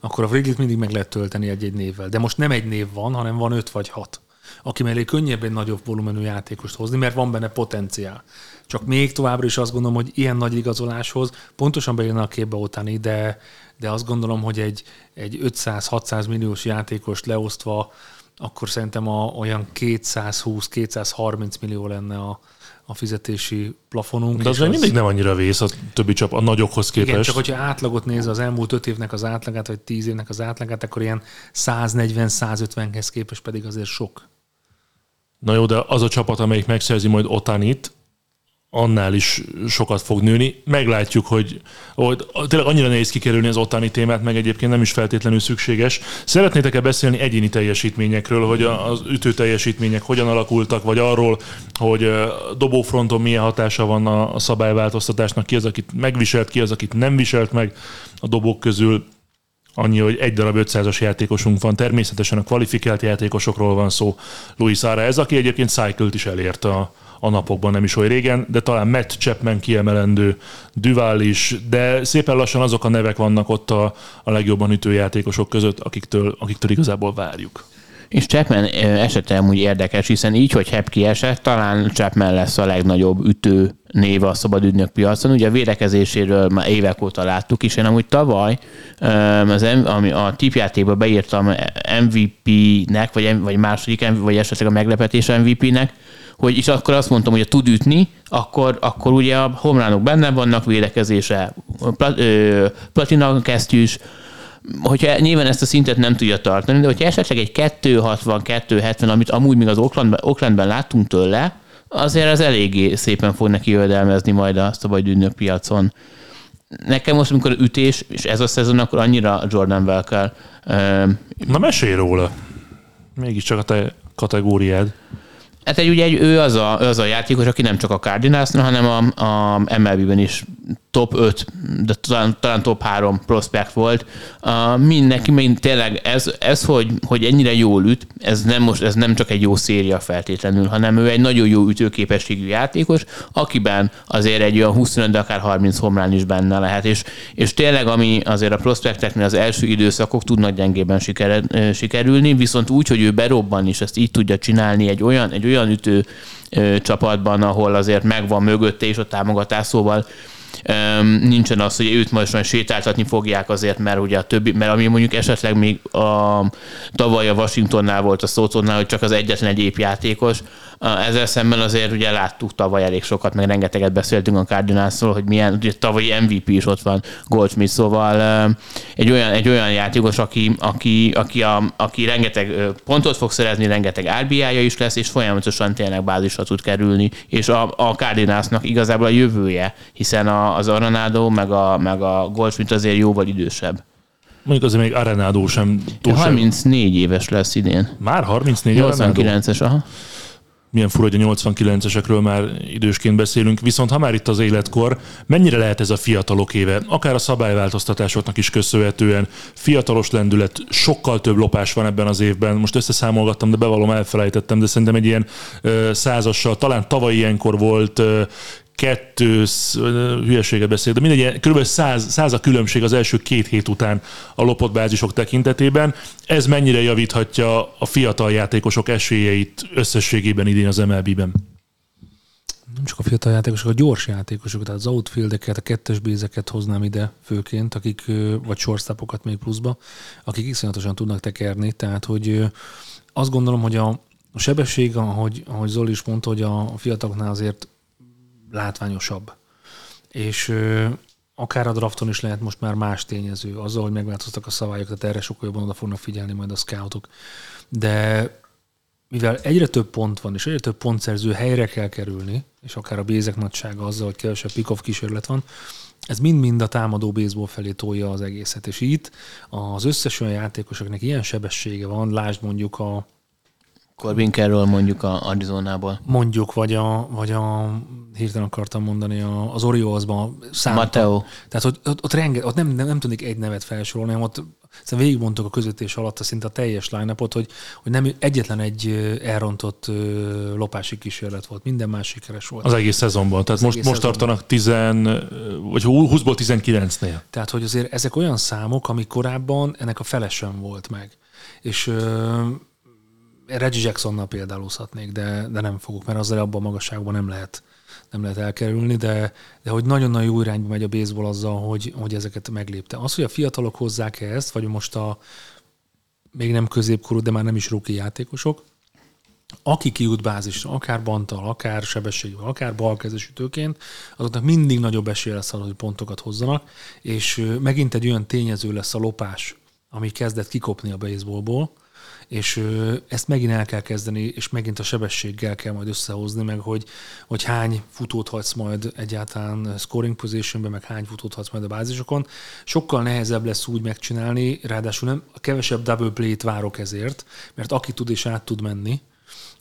akkor a Wrigley-t mindig meg lehet tölteni egy-egy névvel. De most nem egy név van, hanem van öt vagy hat aki mellé könnyebb egy nagyobb volumenű játékost hozni, mert van benne potenciál. Csak még továbbra is azt gondolom, hogy ilyen nagy igazoláshoz pontosan bejönne a képbe Otani, de, de azt gondolom, hogy egy, egy 500-600 milliós játékost leosztva, akkor szerintem a, olyan 220-230 millió lenne a, a fizetési plafonunk. De az, az mindig nem annyira vész a többi csap, a nagyokhoz képest. Igen, csak hogyha átlagot néz az elmúlt öt évnek az átlagát, vagy tíz évnek az átlagát, akkor ilyen 140-150-hez képest pedig azért sok. Na jó, de az a csapat, amelyik megszerzi majd Otanit, annál is sokat fog nőni. Meglátjuk, hogy, hogy tényleg annyira nehéz kikerülni az ottani témát, meg egyébként nem is feltétlenül szükséges. Szeretnétek-e beszélni egyéni teljesítményekről, hogy az ütő teljesítmények hogyan alakultak, vagy arról, hogy dobófronton milyen hatása van a szabályváltoztatásnak, ki az, akit megviselt, ki az, akit nem viselt meg a dobók közül. Annyi, hogy egy darab 500-as játékosunk van, természetesen a kvalifikált játékosokról van szó. Luis Ara ez, aki egyébként cycle is elért a, a napokban, nem is olyan régen, de talán Matt Chapman kiemelendő, Duval is, de szépen lassan azok a nevek vannak ott a, a legjobban ütő játékosok között, akiktől, akiktől igazából várjuk. És Chapman esete amúgy érdekes, hiszen így, hogy Hep esett, talán Chapman lesz a legnagyobb ütő név a szabad ügynök piacon. Ugye a védekezéséről már évek óta láttuk is. Én amúgy tavaly az, ami a tipjátékba beírtam MVP-nek, vagy, vagy második, vagy esetleg a meglepetés MVP-nek, hogy is akkor azt mondtam, hogy ha tud ütni, akkor, akkor ugye a homlánok benne vannak, védekezése, plat, ö, platina kesztyűs, hogyha nyilván ezt a szintet nem tudja tartani, de hogyha esetleg egy 260-270, amit amúgy még az Oaklandben, Oaklandben láttunk tőle, azért az eléggé szépen fog neki jövedelmezni majd a szabad piacon. Nekem most, amikor ütés, és ez a szezon, akkor annyira Jordan kell. Na mesélj róla. Mégiscsak a te kategóriád. Hát egy, ugye egy, ő az a, az a játékos, aki nem csak a cardinals hanem a, a MLB-ben is top 5, de talán, talán top 3 prospekt volt. Uh, mindenki, mind tényleg ez, ez hogy, hogy ennyire jól üt, ez nem, most, ez nem csak egy jó széria feltétlenül, hanem ő egy nagyon jó ütőképességű játékos, akiben azért egy olyan 25, de akár 30 homlán is benne lehet, és, és tényleg ami azért a prospekteknél az első időszakok tudnak gyengében siker, sikerülni, viszont úgy, hogy ő berobban is ezt így tudja csinálni egy olyan, egy olyan ütő csapatban, ahol azért megvan mögötte és a támogatás, szóval nincsen az, hogy őt majd majd sétáltatni fogják azért, mert ugye a többi, mert ami mondjuk esetleg még a, tavaly a Washingtonnál volt a Szótonnál, hogy csak az egyetlen egy játékos, ezzel szemben azért ugye láttuk tavaly elég sokat, meg rengeteget beszéltünk a Cardinalsról, hogy milyen, ugye tavalyi MVP is ott van Goldsmith, szóval egy olyan, egy olyan játékos, aki, aki, aki, a, aki rengeteg pontot fog szerezni, rengeteg RBI-ja is lesz, és folyamatosan tényleg bázisra tud kerülni, és a, a Cardinalsnak igazából a jövője, hiszen a, az Arenado meg a, meg a Goldsmith azért jóval idősebb. Mondjuk azért még Arenado sem túl 34 éves lesz idén. Már 34 89-es, aha milyen fura, hogy a 89-esekről már idősként beszélünk, viszont ha már itt az életkor, mennyire lehet ez a fiatalok éve, akár a szabályváltoztatásoknak is köszönhetően, fiatalos lendület, sokkal több lopás van ebben az évben, most összeszámolgattam, de bevallom elfelejtettem, de szerintem egy ilyen ö, százassal, talán tavaly ilyenkor volt ö, kettő, hülyeséget beszél, de mindegy, kb. Száz, száz a különbség az első két hét után a lopott bázisok tekintetében. Ez mennyire javíthatja a fiatal játékosok esélyeit összességében idén az MLB-ben? Nem csak a fiatal játékosok, a gyors játékosok, tehát az outfieldeket, a kettes bézeket hoznám ide főként, akik, vagy shortstopokat még pluszba, akik iszonyatosan tudnak tekerni, tehát hogy azt gondolom, hogy a, a sebesség, ahogy, ahogy Zoli is mondta, hogy a fiataloknál azért látványosabb. És akár a drafton is lehet most már más tényező, azzal, hogy megváltoztak a szabályok, tehát erre sokkal jobban oda fognak figyelni majd a scoutok. De mivel egyre több pont van, és egyre több pontszerző helyre kell kerülni, és akár a bézek nagysága azzal, hogy kevesebb pick kísérlet van, Ez mind-mind a támadó baseball felé tolja az egészet. És itt az összes olyan játékosoknak ilyen sebessége van, lásd mondjuk a Corbin Carroll mondjuk a Arizonából. mondjuk, vagy a, vagy a hirtelen akartam mondani, a, az Oriolsban számta. Mateo. Tehát hogy ott, ott, renge, ott nem, nem, nem tudnék egy nevet felsorolni, hanem ott szóval végigmondtuk a közvetítés alatt a szinte a teljes line hogy, hogy nem egyetlen egy elrontott lopási kísérlet volt, minden más sikeres volt. Az egész szezonban. Tehát most, egész most szezonban. tartanak 10, vagy 20-ból 19-nél. Tehát, hogy azért ezek olyan számok, amik korábban ennek a fele sem volt meg. És ö, Reggie Jacksonnal példálózhatnék, de, de nem fogok, mert azzal abban a magasságban nem lehet, nem lehet elkerülni, de, de hogy nagyon-nagyon jó irányba megy a baseball azzal, hogy, hogy ezeket meglépte. Az, hogy a fiatalok hozzák -e ezt, vagy most a még nem középkorú, de már nem is rookie játékosok, aki kijut bázisra, akár bantal, akár sebességvel, akár balkezes ütőként, azoknak mindig nagyobb esélye lesz arra, hogy pontokat hozzanak, és megint egy olyan tényező lesz a lopás, ami kezdett kikopni a baseballból, és ezt megint el kell kezdeni, és megint a sebességgel kell majd összehozni, meg hogy, hogy hány futót hagysz majd egyáltalán scoring positionben, meg hány futót hagysz majd a bázisokon. Sokkal nehezebb lesz úgy megcsinálni, ráadásul nem, a kevesebb double play-t várok ezért, mert aki tud és át tud menni,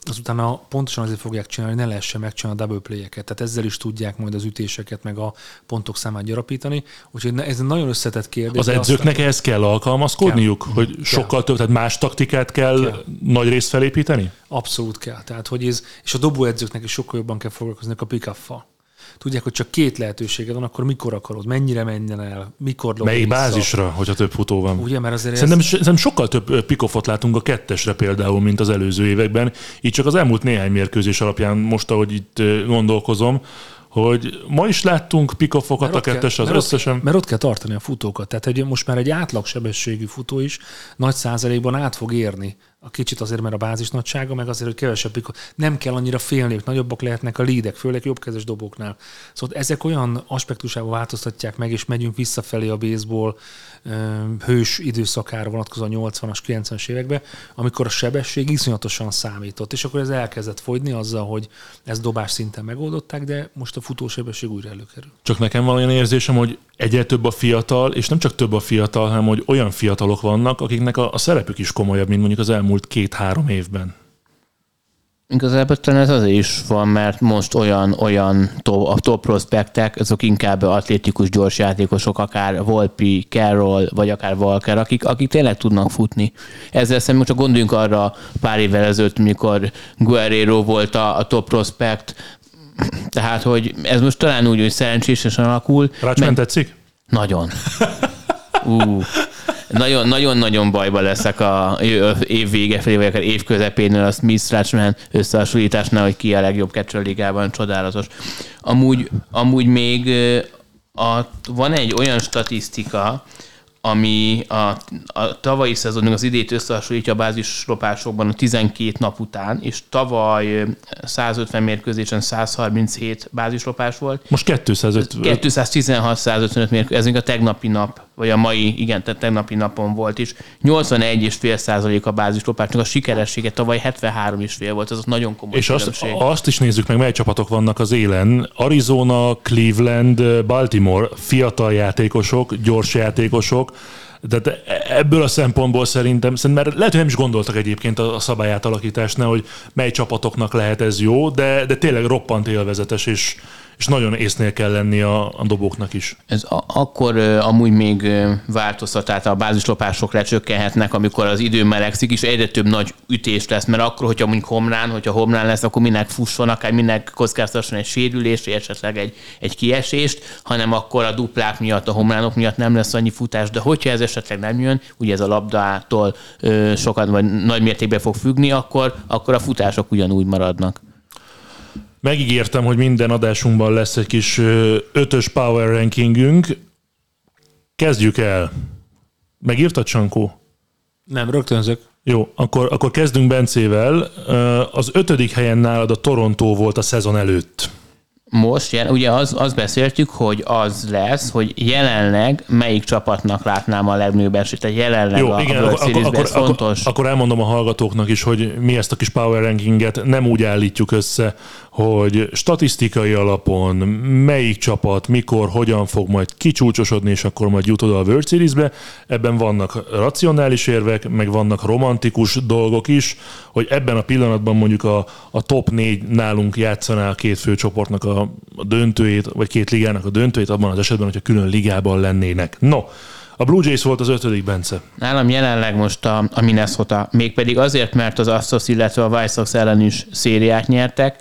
azután a, pontosan azért fogják csinálni, hogy ne lehessen megcsinálni a double play-eket. Tehát ezzel is tudják majd az ütéseket, meg a pontok számát gyarapítani. Úgyhogy ez egy nagyon összetett kérdés. Az edzőknek ehhez kell alkalmazkodniuk, Kell. hogy sokkal több, tehát más taktikát kell, Kell. nagy részt felépíteni? Abszolút kell. Tehát, hogy ez, és a dobóedzőknek is sokkal jobban kell foglalkozni a pick Tudják, hogy csak két lehetőséged van, akkor mikor akarod, mennyire menjen el, mikor dob Melyik bázisra, hogyha több futó van? Ugye, mert azért Szerintem, ez, szerintem sokkal több pikofot látunk a kettesre például, mint az előző években. Így csak az elmúlt néhány mérkőzés alapján, most ahogy itt gondolkozom, hogy ma is láttunk pikofokat a ott kell- kettesre, az mert ott- összesen. Mert ott kell tartani a futókat. Tehát hogy most már egy átlagsebességű futó is nagy százalékban át fog érni. A kicsit azért, mert a bázis nagysága, meg azért, hogy kevesebb. Nem kell annyira félni, hogy nagyobbak lehetnek a lídek, főleg jobbkezes dobóknál. Szóval ezek olyan aspektusával változtatják meg, és megyünk visszafelé a baseball hős időszakára vonatkozóan 80-as, 90-es évekbe, amikor a sebesség iszonyatosan számított, és akkor ez elkezdett fogyni azzal, hogy ezt dobás szinten megoldották, de most a futósebesség újra előkerül. Csak nekem van olyan érzésem, hogy egyre több a fiatal, és nem csak több a fiatal, hanem hogy olyan fiatalok vannak, akiknek a, a szerepük is komolyabb, mint mondjuk az elmúlt két-három évben. Igazából talán ez azért is van, mert most olyan, olyan top, a top prospektek, azok inkább atlétikus gyors játékosok, akár Volpi, Carroll, vagy akár Walker, akik, akik tényleg tudnak futni. Ezzel szemben csak gondoljunk arra pár évvel ezelőtt, mikor Guerrero volt a, a top prospect, tehát, hogy ez most talán úgy, hogy szerencsésen alakul. Rácsmen Meg- tetszik? Nagyon. Ú, nagyon, nagyon-nagyon bajba leszek a év vége felé, vagy akár év közepénél a Smith Strachman összehasonlításnál, hogy ki a legjobb catcher ligában, csodálatos. Amúgy, amúgy még a, van egy olyan statisztika, ami a, a tavalyi szezonunk az idét összehasonlítja a bázislopásokban a 12 nap után, és tavaly ö, 150 mérkőzésen 137 bázislopás volt, Most 250. 216-155 mérkőzés, ez még a tegnapi nap, vagy a mai, igen, tehát tegnapi napon volt is. 81,5 százalék a bázislopásnak, a sikeressége tavaly 73,5 volt, ez az nagyon komoly És azt, különbség. azt is nézzük meg, mely csapatok vannak az élen. Arizona, Cleveland, Baltimore, fiatal játékosok, gyors játékosok, de de ebből a szempontból szerintem, szerintem mert lehet, hogy nem is gondoltak egyébként a a szabályátalakításnál, hogy mely csapatoknak lehet ez jó, de, de tényleg roppant élvezetes, és, és nagyon észnél kell lenni a, a dobóknak is. Ez a, akkor ö, amúgy még ö, változtat, tehát a bázislopások lecsökkenhetnek, amikor az idő melegszik, és egyre több nagy ütés lesz, mert akkor, hogyha mondjuk homlán, hogyha homlán lesz, akkor minek fusson, akár minek kockáztasson egy sérülést, vagy esetleg egy, egy kiesést, hanem akkor a duplák miatt, a homlánok miatt nem lesz annyi futás, de hogyha ez esetleg nem jön, ugye ez a labdától ö, sokat vagy nagy mértékben fog függni, akkor, akkor a futások ugyanúgy maradnak. Megígértem, hogy minden adásunkban lesz egy kis ötös power rankingünk. Kezdjük el. Megírtad, Sankó? Nem, rögtönzök. Jó, akkor, akkor kezdünk Bencével. Az ötödik helyen nálad a Toronto volt a szezon előtt. most, jel- ugye az, az beszéltük, hogy az lesz, hogy jelenleg melyik csapatnak látnám a legnagyobb esélyt. Tehát jelenleg Jó, a, igen, a World akkor, akkor, ez akkor, fontos. akkor elmondom a hallgatóknak is, hogy mi ezt a kis power rankinget nem úgy állítjuk össze, hogy statisztikai alapon melyik csapat, mikor, hogyan fog majd kicsúcsosodni, és akkor majd jut oda a World Series-be. Ebben vannak racionális érvek, meg vannak romantikus dolgok is, hogy ebben a pillanatban mondjuk a, a top négy nálunk játszaná a két főcsoportnak a, a döntőjét, vagy két ligának a döntőjét, abban az esetben, hogyha külön ligában lennének. No, a Blue Jays volt az ötödik, Bence. Nálam jelenleg most a, a Minnesota, mégpedig azért, mert az Astros, illetve a White Sox ellen is szériát nyertek,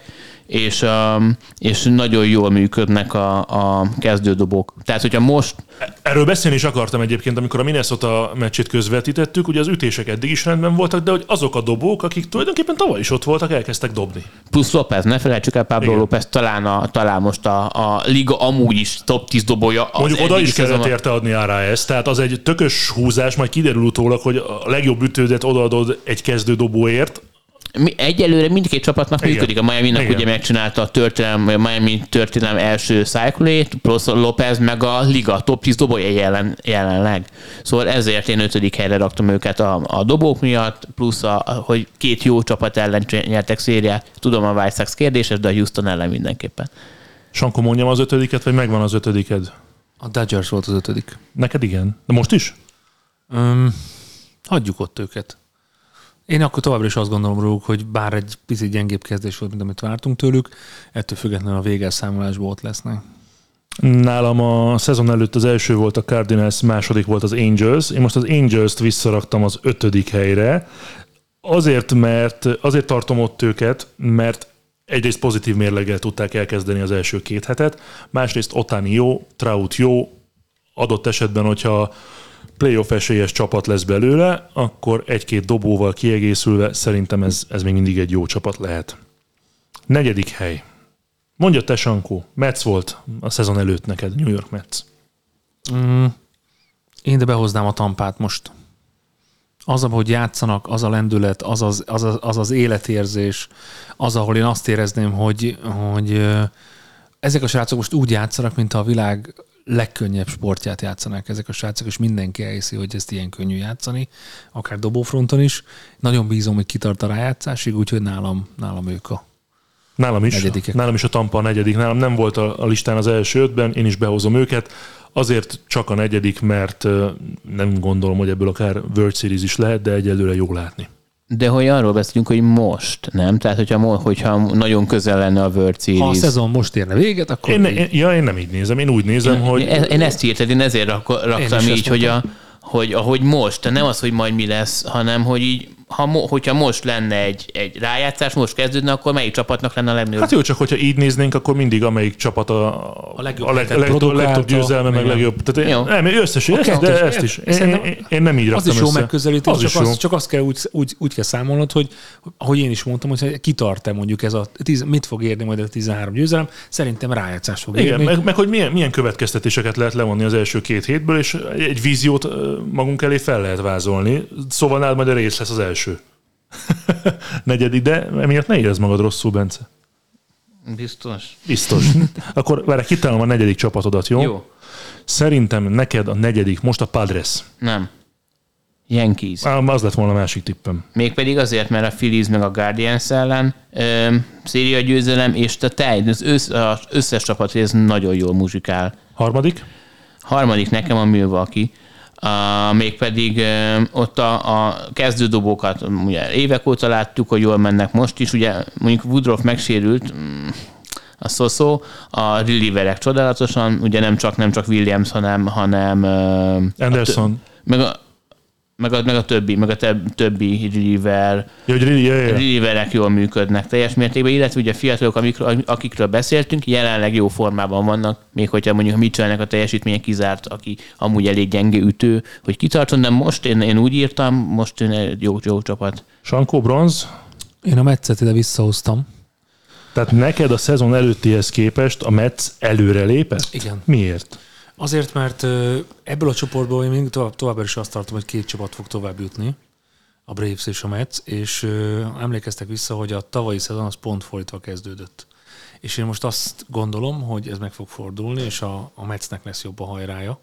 és, um, és nagyon jól működnek a, a kezdődobók. Tehát, hogyha most Erről beszélni is akartam egyébként, amikor a Minnesota meccsét közvetítettük, ugye az ütések eddig is rendben voltak, de hogy azok a dobók, akik tulajdonképpen tavaly is ott voltak, elkezdtek dobni. plusz López, ne felejtsük el, Pablo Igen. López talán, a, talán most a, a liga amúgy is top 10 dobója. Mondjuk oda is kellett szezonban. érte adni RAS, tehát az egy tökös húzás, majd kiderül utólag, hogy a legjobb ütődet odaadod egy kezdődobóért, Mi, egyelőre mindkét csapatnak Igen. működik. A Miami-nak Igen. ugye megcsinálta a történelem, a Miami történelem első cycle plusz López meg a liga top 10 dobója jelen, jelenleg. Szóval ezért én ötödik helyre raktam őket a, a dobók miatt, plusz a, hogy két jó csapat ellen nyertek szériát. Tudom, a White Sox kérdéses, de a Houston ellen mindenképpen. Sanko mondjam az ötödiket, vagy megvan az ötödiked? A Dodgers volt az ötödik. Neked igen. De most is? Öm, hagyjuk ott őket. Én akkor továbbra is azt gondolom róluk, hogy bár egy picit gyengébb kezdés volt, mint amit vártunk tőlük, ettől függetlenül a véges számolásból ott lesznek. Nálam a szezon előtt az első volt a Cardinals, második volt az Angels. Én most az Angels-t visszaraktam az ötödik helyre. Azért, mert azért tartom ott őket, mert egyrészt pozitív mérleggel tudták elkezdeni az első két hetet, másrészt Otani jó, Trout jó, adott esetben, hogyha playoff esélyes csapat lesz belőle, akkor egy-két dobóval kiegészülve szerintem ez, ez még mindig egy jó csapat lehet. Negyedik hely. Mondja te, Sankó, Mets volt a szezon előtt neked, New York Mets. Mm, én de behoznám a tampát most. Az, ahogy játszanak, az a lendület, az az, az, az, az, életérzés, az, ahol én azt érezném, hogy, hogy ezek a srácok most úgy játszanak, mint a világ legkönnyebb sportját játszanak ezek a srácok, és mindenki elhiszi, hogy ezt ilyen könnyű játszani, akár dobófronton is. Nagyon bízom, hogy kitart a rájátszásig, úgyhogy nálam, nálam ők a Nálam is. Negyedikek. Nálam is a Tampa a negyedik. Nálam nem volt a, a listán az első ötben, én is behozom őket. Azért csak a negyedik, mert nem gondolom, hogy ebből akár World Series is lehet, de egyelőre jó látni. De hogy arról beszélünk, hogy most, nem? Tehát, hogyha, hogyha nagyon közel lenne a World Series. Ha a szezon most érne véget, akkor Én, én, ja, én nem így nézem, én úgy nézem, én, hogy... én, én ezt írtam, én ezért rak, raktam is így, hogy, a, hogy ahogy most, nem az, hogy majd mi lesz, hanem hogy így, ha, hogyha most lenne egy, egy rájátszás, most kezdődne, akkor melyik csapatnak lenne a legnagyobb? Hát jó, csak hogyha így néznénk, akkor mindig amelyik csapat a, A legjobb a, leg, a legtöbb, legtöbb győzelme, meg legjobb. Tehát Jó. én, nem, összes, ezt, kettős, de ezt is. Én, én, én, nem így Az raktam is jó össze. megközelítés, az csak, is jó. azt, csak azt kell úgy, úgy, úgy kell számolnod, hogy ahogy én is mondtam, hogy kitart-e mondjuk ez a, tíz, mit fog érni majd a 13 győzelem, szerintem rájátszás fog Igen, érni. meg, meg hogy milyen, milyen következtetéseket lehet levonni az első két hétből, és egy víziót magunk elé fel lehet vázolni. Szóval nálad majd a rész lesz az első. Negyedik, de emiatt ne érezd magad rosszul, Bence. Biztos. Biztos. Akkor várj, kitálom a negyedik csapatodat, jó? Jó. Szerintem neked a negyedik, most a Padres. Nem. Yankees. Ám az lett volna a másik tippem. Mégpedig azért, mert a Phillies meg a Guardians ellen ö, széria győzelem, és a tej, az, össz, az összes csapat ez nagyon jól muzsikál. Harmadik? Harmadik nekem a Milwaukee, uh, mégpedig uh, ott a, a kezdődobókat ugye évek óta láttuk, hogy jól mennek most is, ugye mondjuk Woodruff megsérült, a szoszó, a relieverek csodálatosan, ugye nem csak, nem csak Williams, hanem, hanem Anderson. meg a, meg a, meg a többi, meg a több, többi reliever, Ja, relieverek jól működnek teljes mértékben, illetve ugye a fiatalok, amikről, akikről beszéltünk, jelenleg jó formában vannak, még hogyha mondjuk a Mitchellnek a teljesítménye kizárt, aki amúgy elég gyenge ütő, hogy kitartson, de most én, én úgy írtam, most én egy jó, jó csapat. Sankó bronz. Én a Metszet ide visszahoztam. Tehát neked a szezon előttihez képest a Mets előre lépett? Igen. Miért? Azért, mert ebből a csoportból én mindig tovább, továbbra is azt tartom, hogy két csapat fog tovább jutni, a Braves és a Mets, és emlékeztek vissza, hogy a tavalyi szezon az pont fordítva kezdődött. és én most azt gondolom, hogy ez meg fog fordulni, és a, a Metsnek lesz jobb a hajrája.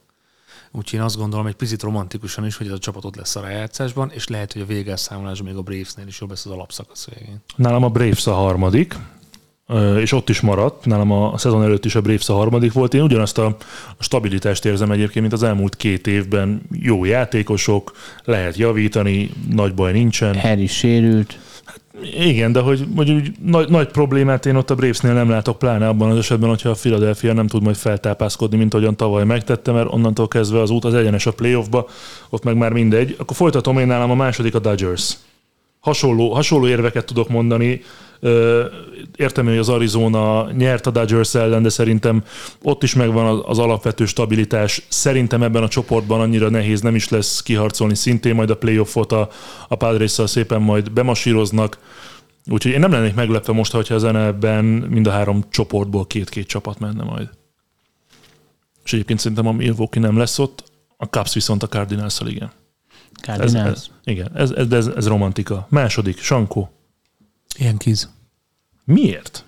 Úgyhogy én azt gondolom egy picit romantikusan is, hogy ez a csapat ott lesz a rájátszásban, és lehet, hogy a végelszámolásban még a Bravesnél is jobb lesz az alapszakasz végén. Nálam a Braves a harmadik, és ott is maradt. Nálam a szezon előtt is a Braves a harmadik volt. Én ugyanazt a stabilitást érzem egyébként, mint az elmúlt két évben. Jó játékosok, lehet javítani, nagy baj nincsen. Harry sérült. Igen, de hogy, hogy úgy nagy, nagy problémát én ott a Bravesnél nem látok, pláne abban az esetben, hogyha a Philadelphia nem tud majd feltápászkodni, mint ahogyan tavaly megtette, mert onnantól kezdve az út az egyenes a playoffba, ott meg már mindegy. Akkor folytatom én nálam a második a Dodgers. Hasonló, hasonló érveket tudok mondani. Értem, hogy az Arizona nyert a Dodgers ellen, de szerintem ott is megvan az- alapvető stabilitás. Szerintem ebben a csoportban annyira nehéz nem is lesz kiharcolni, szintén majd a playoffot a, a padres szépen majd bemasíroznak. Úgyhogy én nem lennék meglepve most, hogyha az NL-ben mind a három csoportból két-két csapat menne majd. És egyébként szerintem a Milwaukee nem lesz ott, a Cubs viszont a cardinals igen. Ez, Cardinals. ez, igen, ez, ez, ez, ez romantika. Második, Sankó. Ilyen kiz. Miért?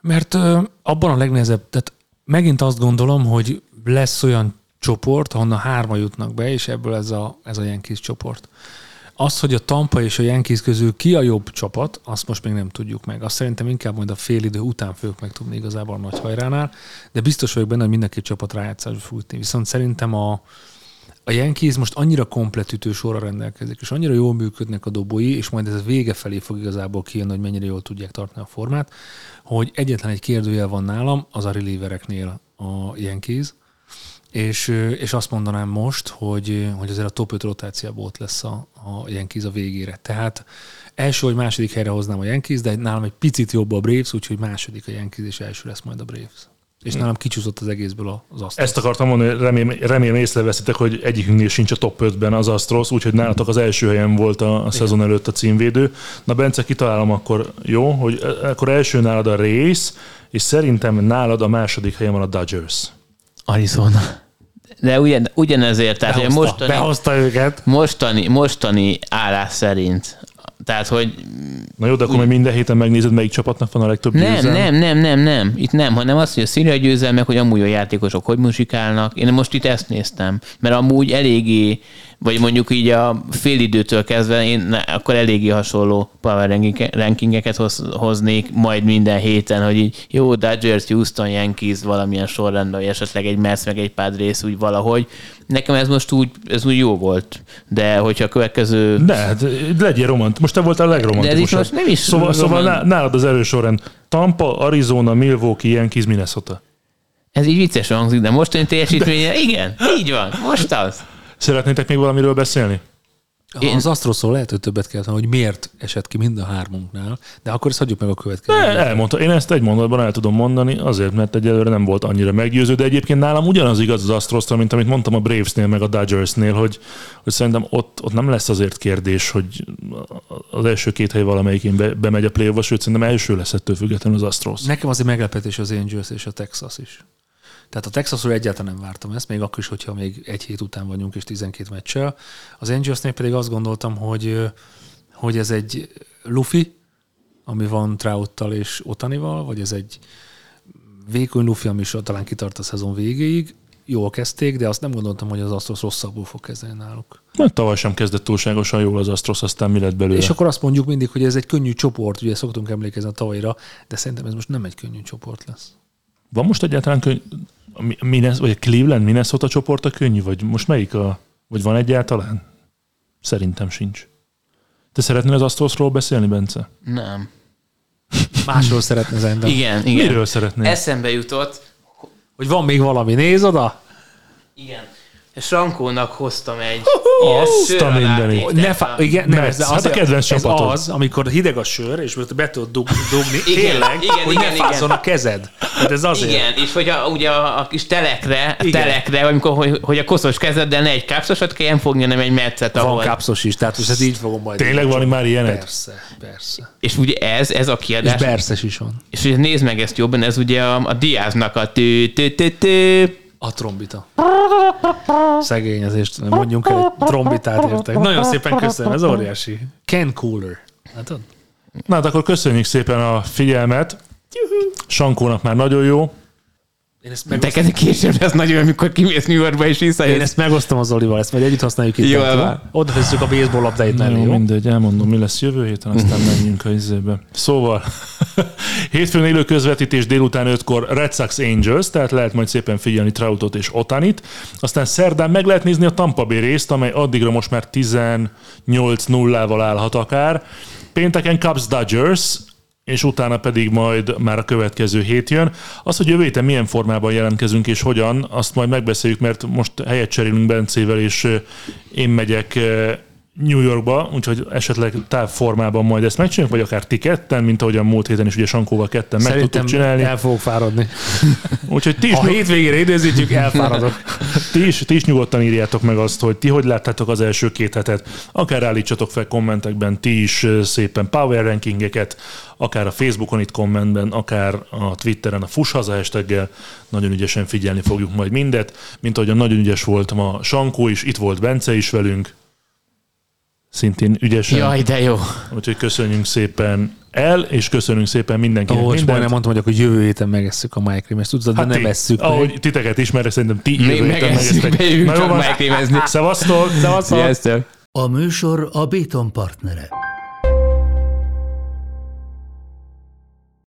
Mert ö, abban a legnehezebb, tehát megint azt gondolom, hogy lesz olyan csoport, ahonnan hárma jutnak be, és ebből ez a, ez a Yankees csoport. Az, hogy a Tampa és a Yankees közül ki a jobb csapat, azt most még nem tudjuk meg. Azt szerintem inkább majd a fél idő után fogjuk megtudni igazából a nagy hajránál, de biztos vagyok benne, hogy mind a két csapat rájátszásba fog. Viszont szerintem a, a Yankees most annyira komplet ütősorra rendelkezik, és annyira jól működnek a dobói, és majd ez a vége felé fog igazából kijönni, hogy mennyire jól tudják tartani a formát, hogy egyetlen egy kérdőjel van nálam, az a relievereknél a Yankees, és, és azt mondanám most, hogy, hogy azért a top 5 rotáciából ott lesz a, a Yankees a végére. Tehát első vagy második helyre hoznám a Yankees, de nálam egy picit jobb a Braves, úgyhogy második a Yankees, és első lesz majd a Braves. És nálam kicsúszott az egészből a- az asztal. Ezt akartam mondani, remélem, remélem észreveszitek, hogy egyikünknél sincs a top 5-ben az Astros, úgyhogy nálatok az első helyen volt a, a szezon előtt a címvédő. Na Bence, kitalálom akkor, jó, hogy e- akkor első nálad a Race, és szerintem nálad a második helyen van a Dodgers. Arizona. De ugyan, ugyanezért, tehát behozta, mostani, behozta őket. mostani, mostani állás szerint. Tehát, hogy Na jó, de akkor minden héten megnézed, melyik csapatnak van a legtöbb nem, győzelme. nem, nem, nem, nem. Itt nem, hanem az, hogy a szíria győzelmek, hogy amúgy a játékosok hogy muzsikálnak. Én most itt ezt néztem, mert amúgy eléggé, vagy mondjuk így a félidőtől kezdve én ne, akkor eléggé hasonló power ranking- rankingeket hoz, hoznék majd minden héten, hogy így jó, Dodgers, Houston, Yankees valamilyen sorrendben, vagy esetleg egy Mets, meg egy Padres úgy valahogy. Nekem ez most úgy, ez úgy jó volt, de hogyha a következő De, hát legyél romant. Most te voltál a legromantikusabb. De most nem is Szóval, szóval romant- ná- nálad az erős sorrend. Tampa, Arizona, Milwaukee, Yankees, Minnesota. Ez így vicces hangzik, de mostani teljesítménye, igen, így van, most az. Szeretnétek még valamiről beszélni? Én... Az Astrosról lehet, hogy többet kellett, hogy miért esett ki mind a hármunknál, de akkor ezt hagyjuk meg a következő. Ne, elmondta. Én ezt egy mondatban el tudom mondani, azért, mert egyelőre nem volt annyira meggyőző, de egyébként nálam ugyanaz igaz az Astrosra, mint amit mondtam a Bravesnél, meg a Dodgersnél, hogy, hogy szerintem ott, ott nem lesz azért kérdés, hogy az első két hely valamelyikén be, bemegy a play sőt, szerintem első lesz ettől függetlenül az Astros. Nekem azért meglepetés az Angels és a Texas is. Tehát a Texasról egyáltalán nem vártam ezt, még akkor is, hogyha még egy hét után vagyunk és 12 meccsel. Az Angelsnél pedig azt gondoltam, hogy, hogy ez egy lufi, ami van Trouttal és Otanival, vagy ez egy vékony lufi, ami is talán kitart a szezon végéig. Jól kezdték, de azt nem gondoltam, hogy az Astros rosszabbul fog kezdeni náluk. Mert tavaly sem kezdett túlságosan jól az Astros, aztán mi lett belőle. És akkor azt mondjuk mindig, hogy ez egy könnyű csoport, ugye szoktunk emlékezni a tavalyra, de szerintem ez most nem egy könnyű csoport lesz. Van most egyáltalán könny... a Mi- Minnes, vagy a Cleveland Minnesota csoport a könnyű, vagy most melyik a... Vagy van egyáltalán? Szerintem sincs. Te szeretnél az Astrosról beszélni, Bence? Nem. Másról szeretne szerintem. Igen, igen. Miről szeretnél? Eszembe jutott, Hogy van még valami, néz oda! igen. Sankónak hoztam egy Azt a mindenit. Ne fá- a- igen, nem, ez, Hát a kedvenc ez csapatod. az, amikor hideg a sör, és most be tudod dug, dugni, Igen, tényleg, igen, hogy igen, ne igen. fázzon a kezed. Hát ez azért. Igen, és hogy a, ugye a, a kis telekre, Igen. telekre, amikor, hogy, hogy a koszos kezeddel ne egy kápszosat kelljen fogni, hanem egy Van ahol... kápszos is, tehát most ez így fogom majd. Tényleg van már ilyenet? Persze, persze. És ugye ez, ez a És kiadás, Berszes is van. és ugye nézd meg ezt jobban, ez ugye a, a Diáznak a tű, tű, tű, tű. A trombita. Szegényezést, mondjunk el egy trombitát értek. Nagyon szépen köszönöm, ez óriási. Ken Cooler. Látod? Na hát akkor köszönjük szépen a figyelmet. Sankónak már nagyon jó. Én ezt, Neked később lesz nagyon, amikor kimész New Yorkba és én visszajössz. ezt megosztom az Olival, ezt majd együtt használjuk itt. Jó? Oda tesszük a baseball labdáit mellé, Jó, jó? mindegy, elmondom, mi lesz jövő héten, aztán menjünk a izébe. Szóval, hétfőn élő közvetítés délután 5-kor Red Sox Angels, tehát lehet majd szépen figyelni Troutot és Otanit. Aztán szerdán meg lehet nézni a Tampa Bay részt, amely addigra most már 18-0-val állhat akár. Pénteken Cubs Dodgers, és utána pedig majd már a következő hét jön. Az, hogy jövő héten milyen formában jelentkezünk és hogyan, azt majd megbeszéljük, mert most helyet cserélünk Bencével, és én megyek New Yorkba, úgyhogy esetleg távformában majd ezt megcsináljuk, vagy akár ti ketten, mint ahogyan múlt héten is ugye Sankóval ketten meg Szerintem tudtuk csinálni. el fogok fáradni. Úgyhogy ti is, Ha hétvégére időzítjük, elfáradok. ti, is, ti is nyugodtan írjátok meg azt, hogy ti hogy láttátok az első két hetet. Akár állítsatok fel kommentekben ti is szépen power rankingeket, akár a Facebookon itt kommentben, akár a Twitteren a Fuss Haza hashtaggel. Nagyon ügyesen figyelni fogjuk majd mindet. Mint ahogyan nagyon ügyes volt ma Sankó is, itt volt Bence is velünk. Szintén ügyesen. Jaj, de jó. Úgyhogy köszönjünk szépen el, és köszönünk szépen mindenkinek Ó, és mindent. majdnem mondtam, hogy akkor jövő héten megesszük a májkrémet, tudod, de nem ti, esszük meg. Ahogy titeket ismerek, szerintem ti jövő héten megesszük, jó csak van. megkrémezni. Szevasztok! Szevasztok! A műsor a Béton partnere.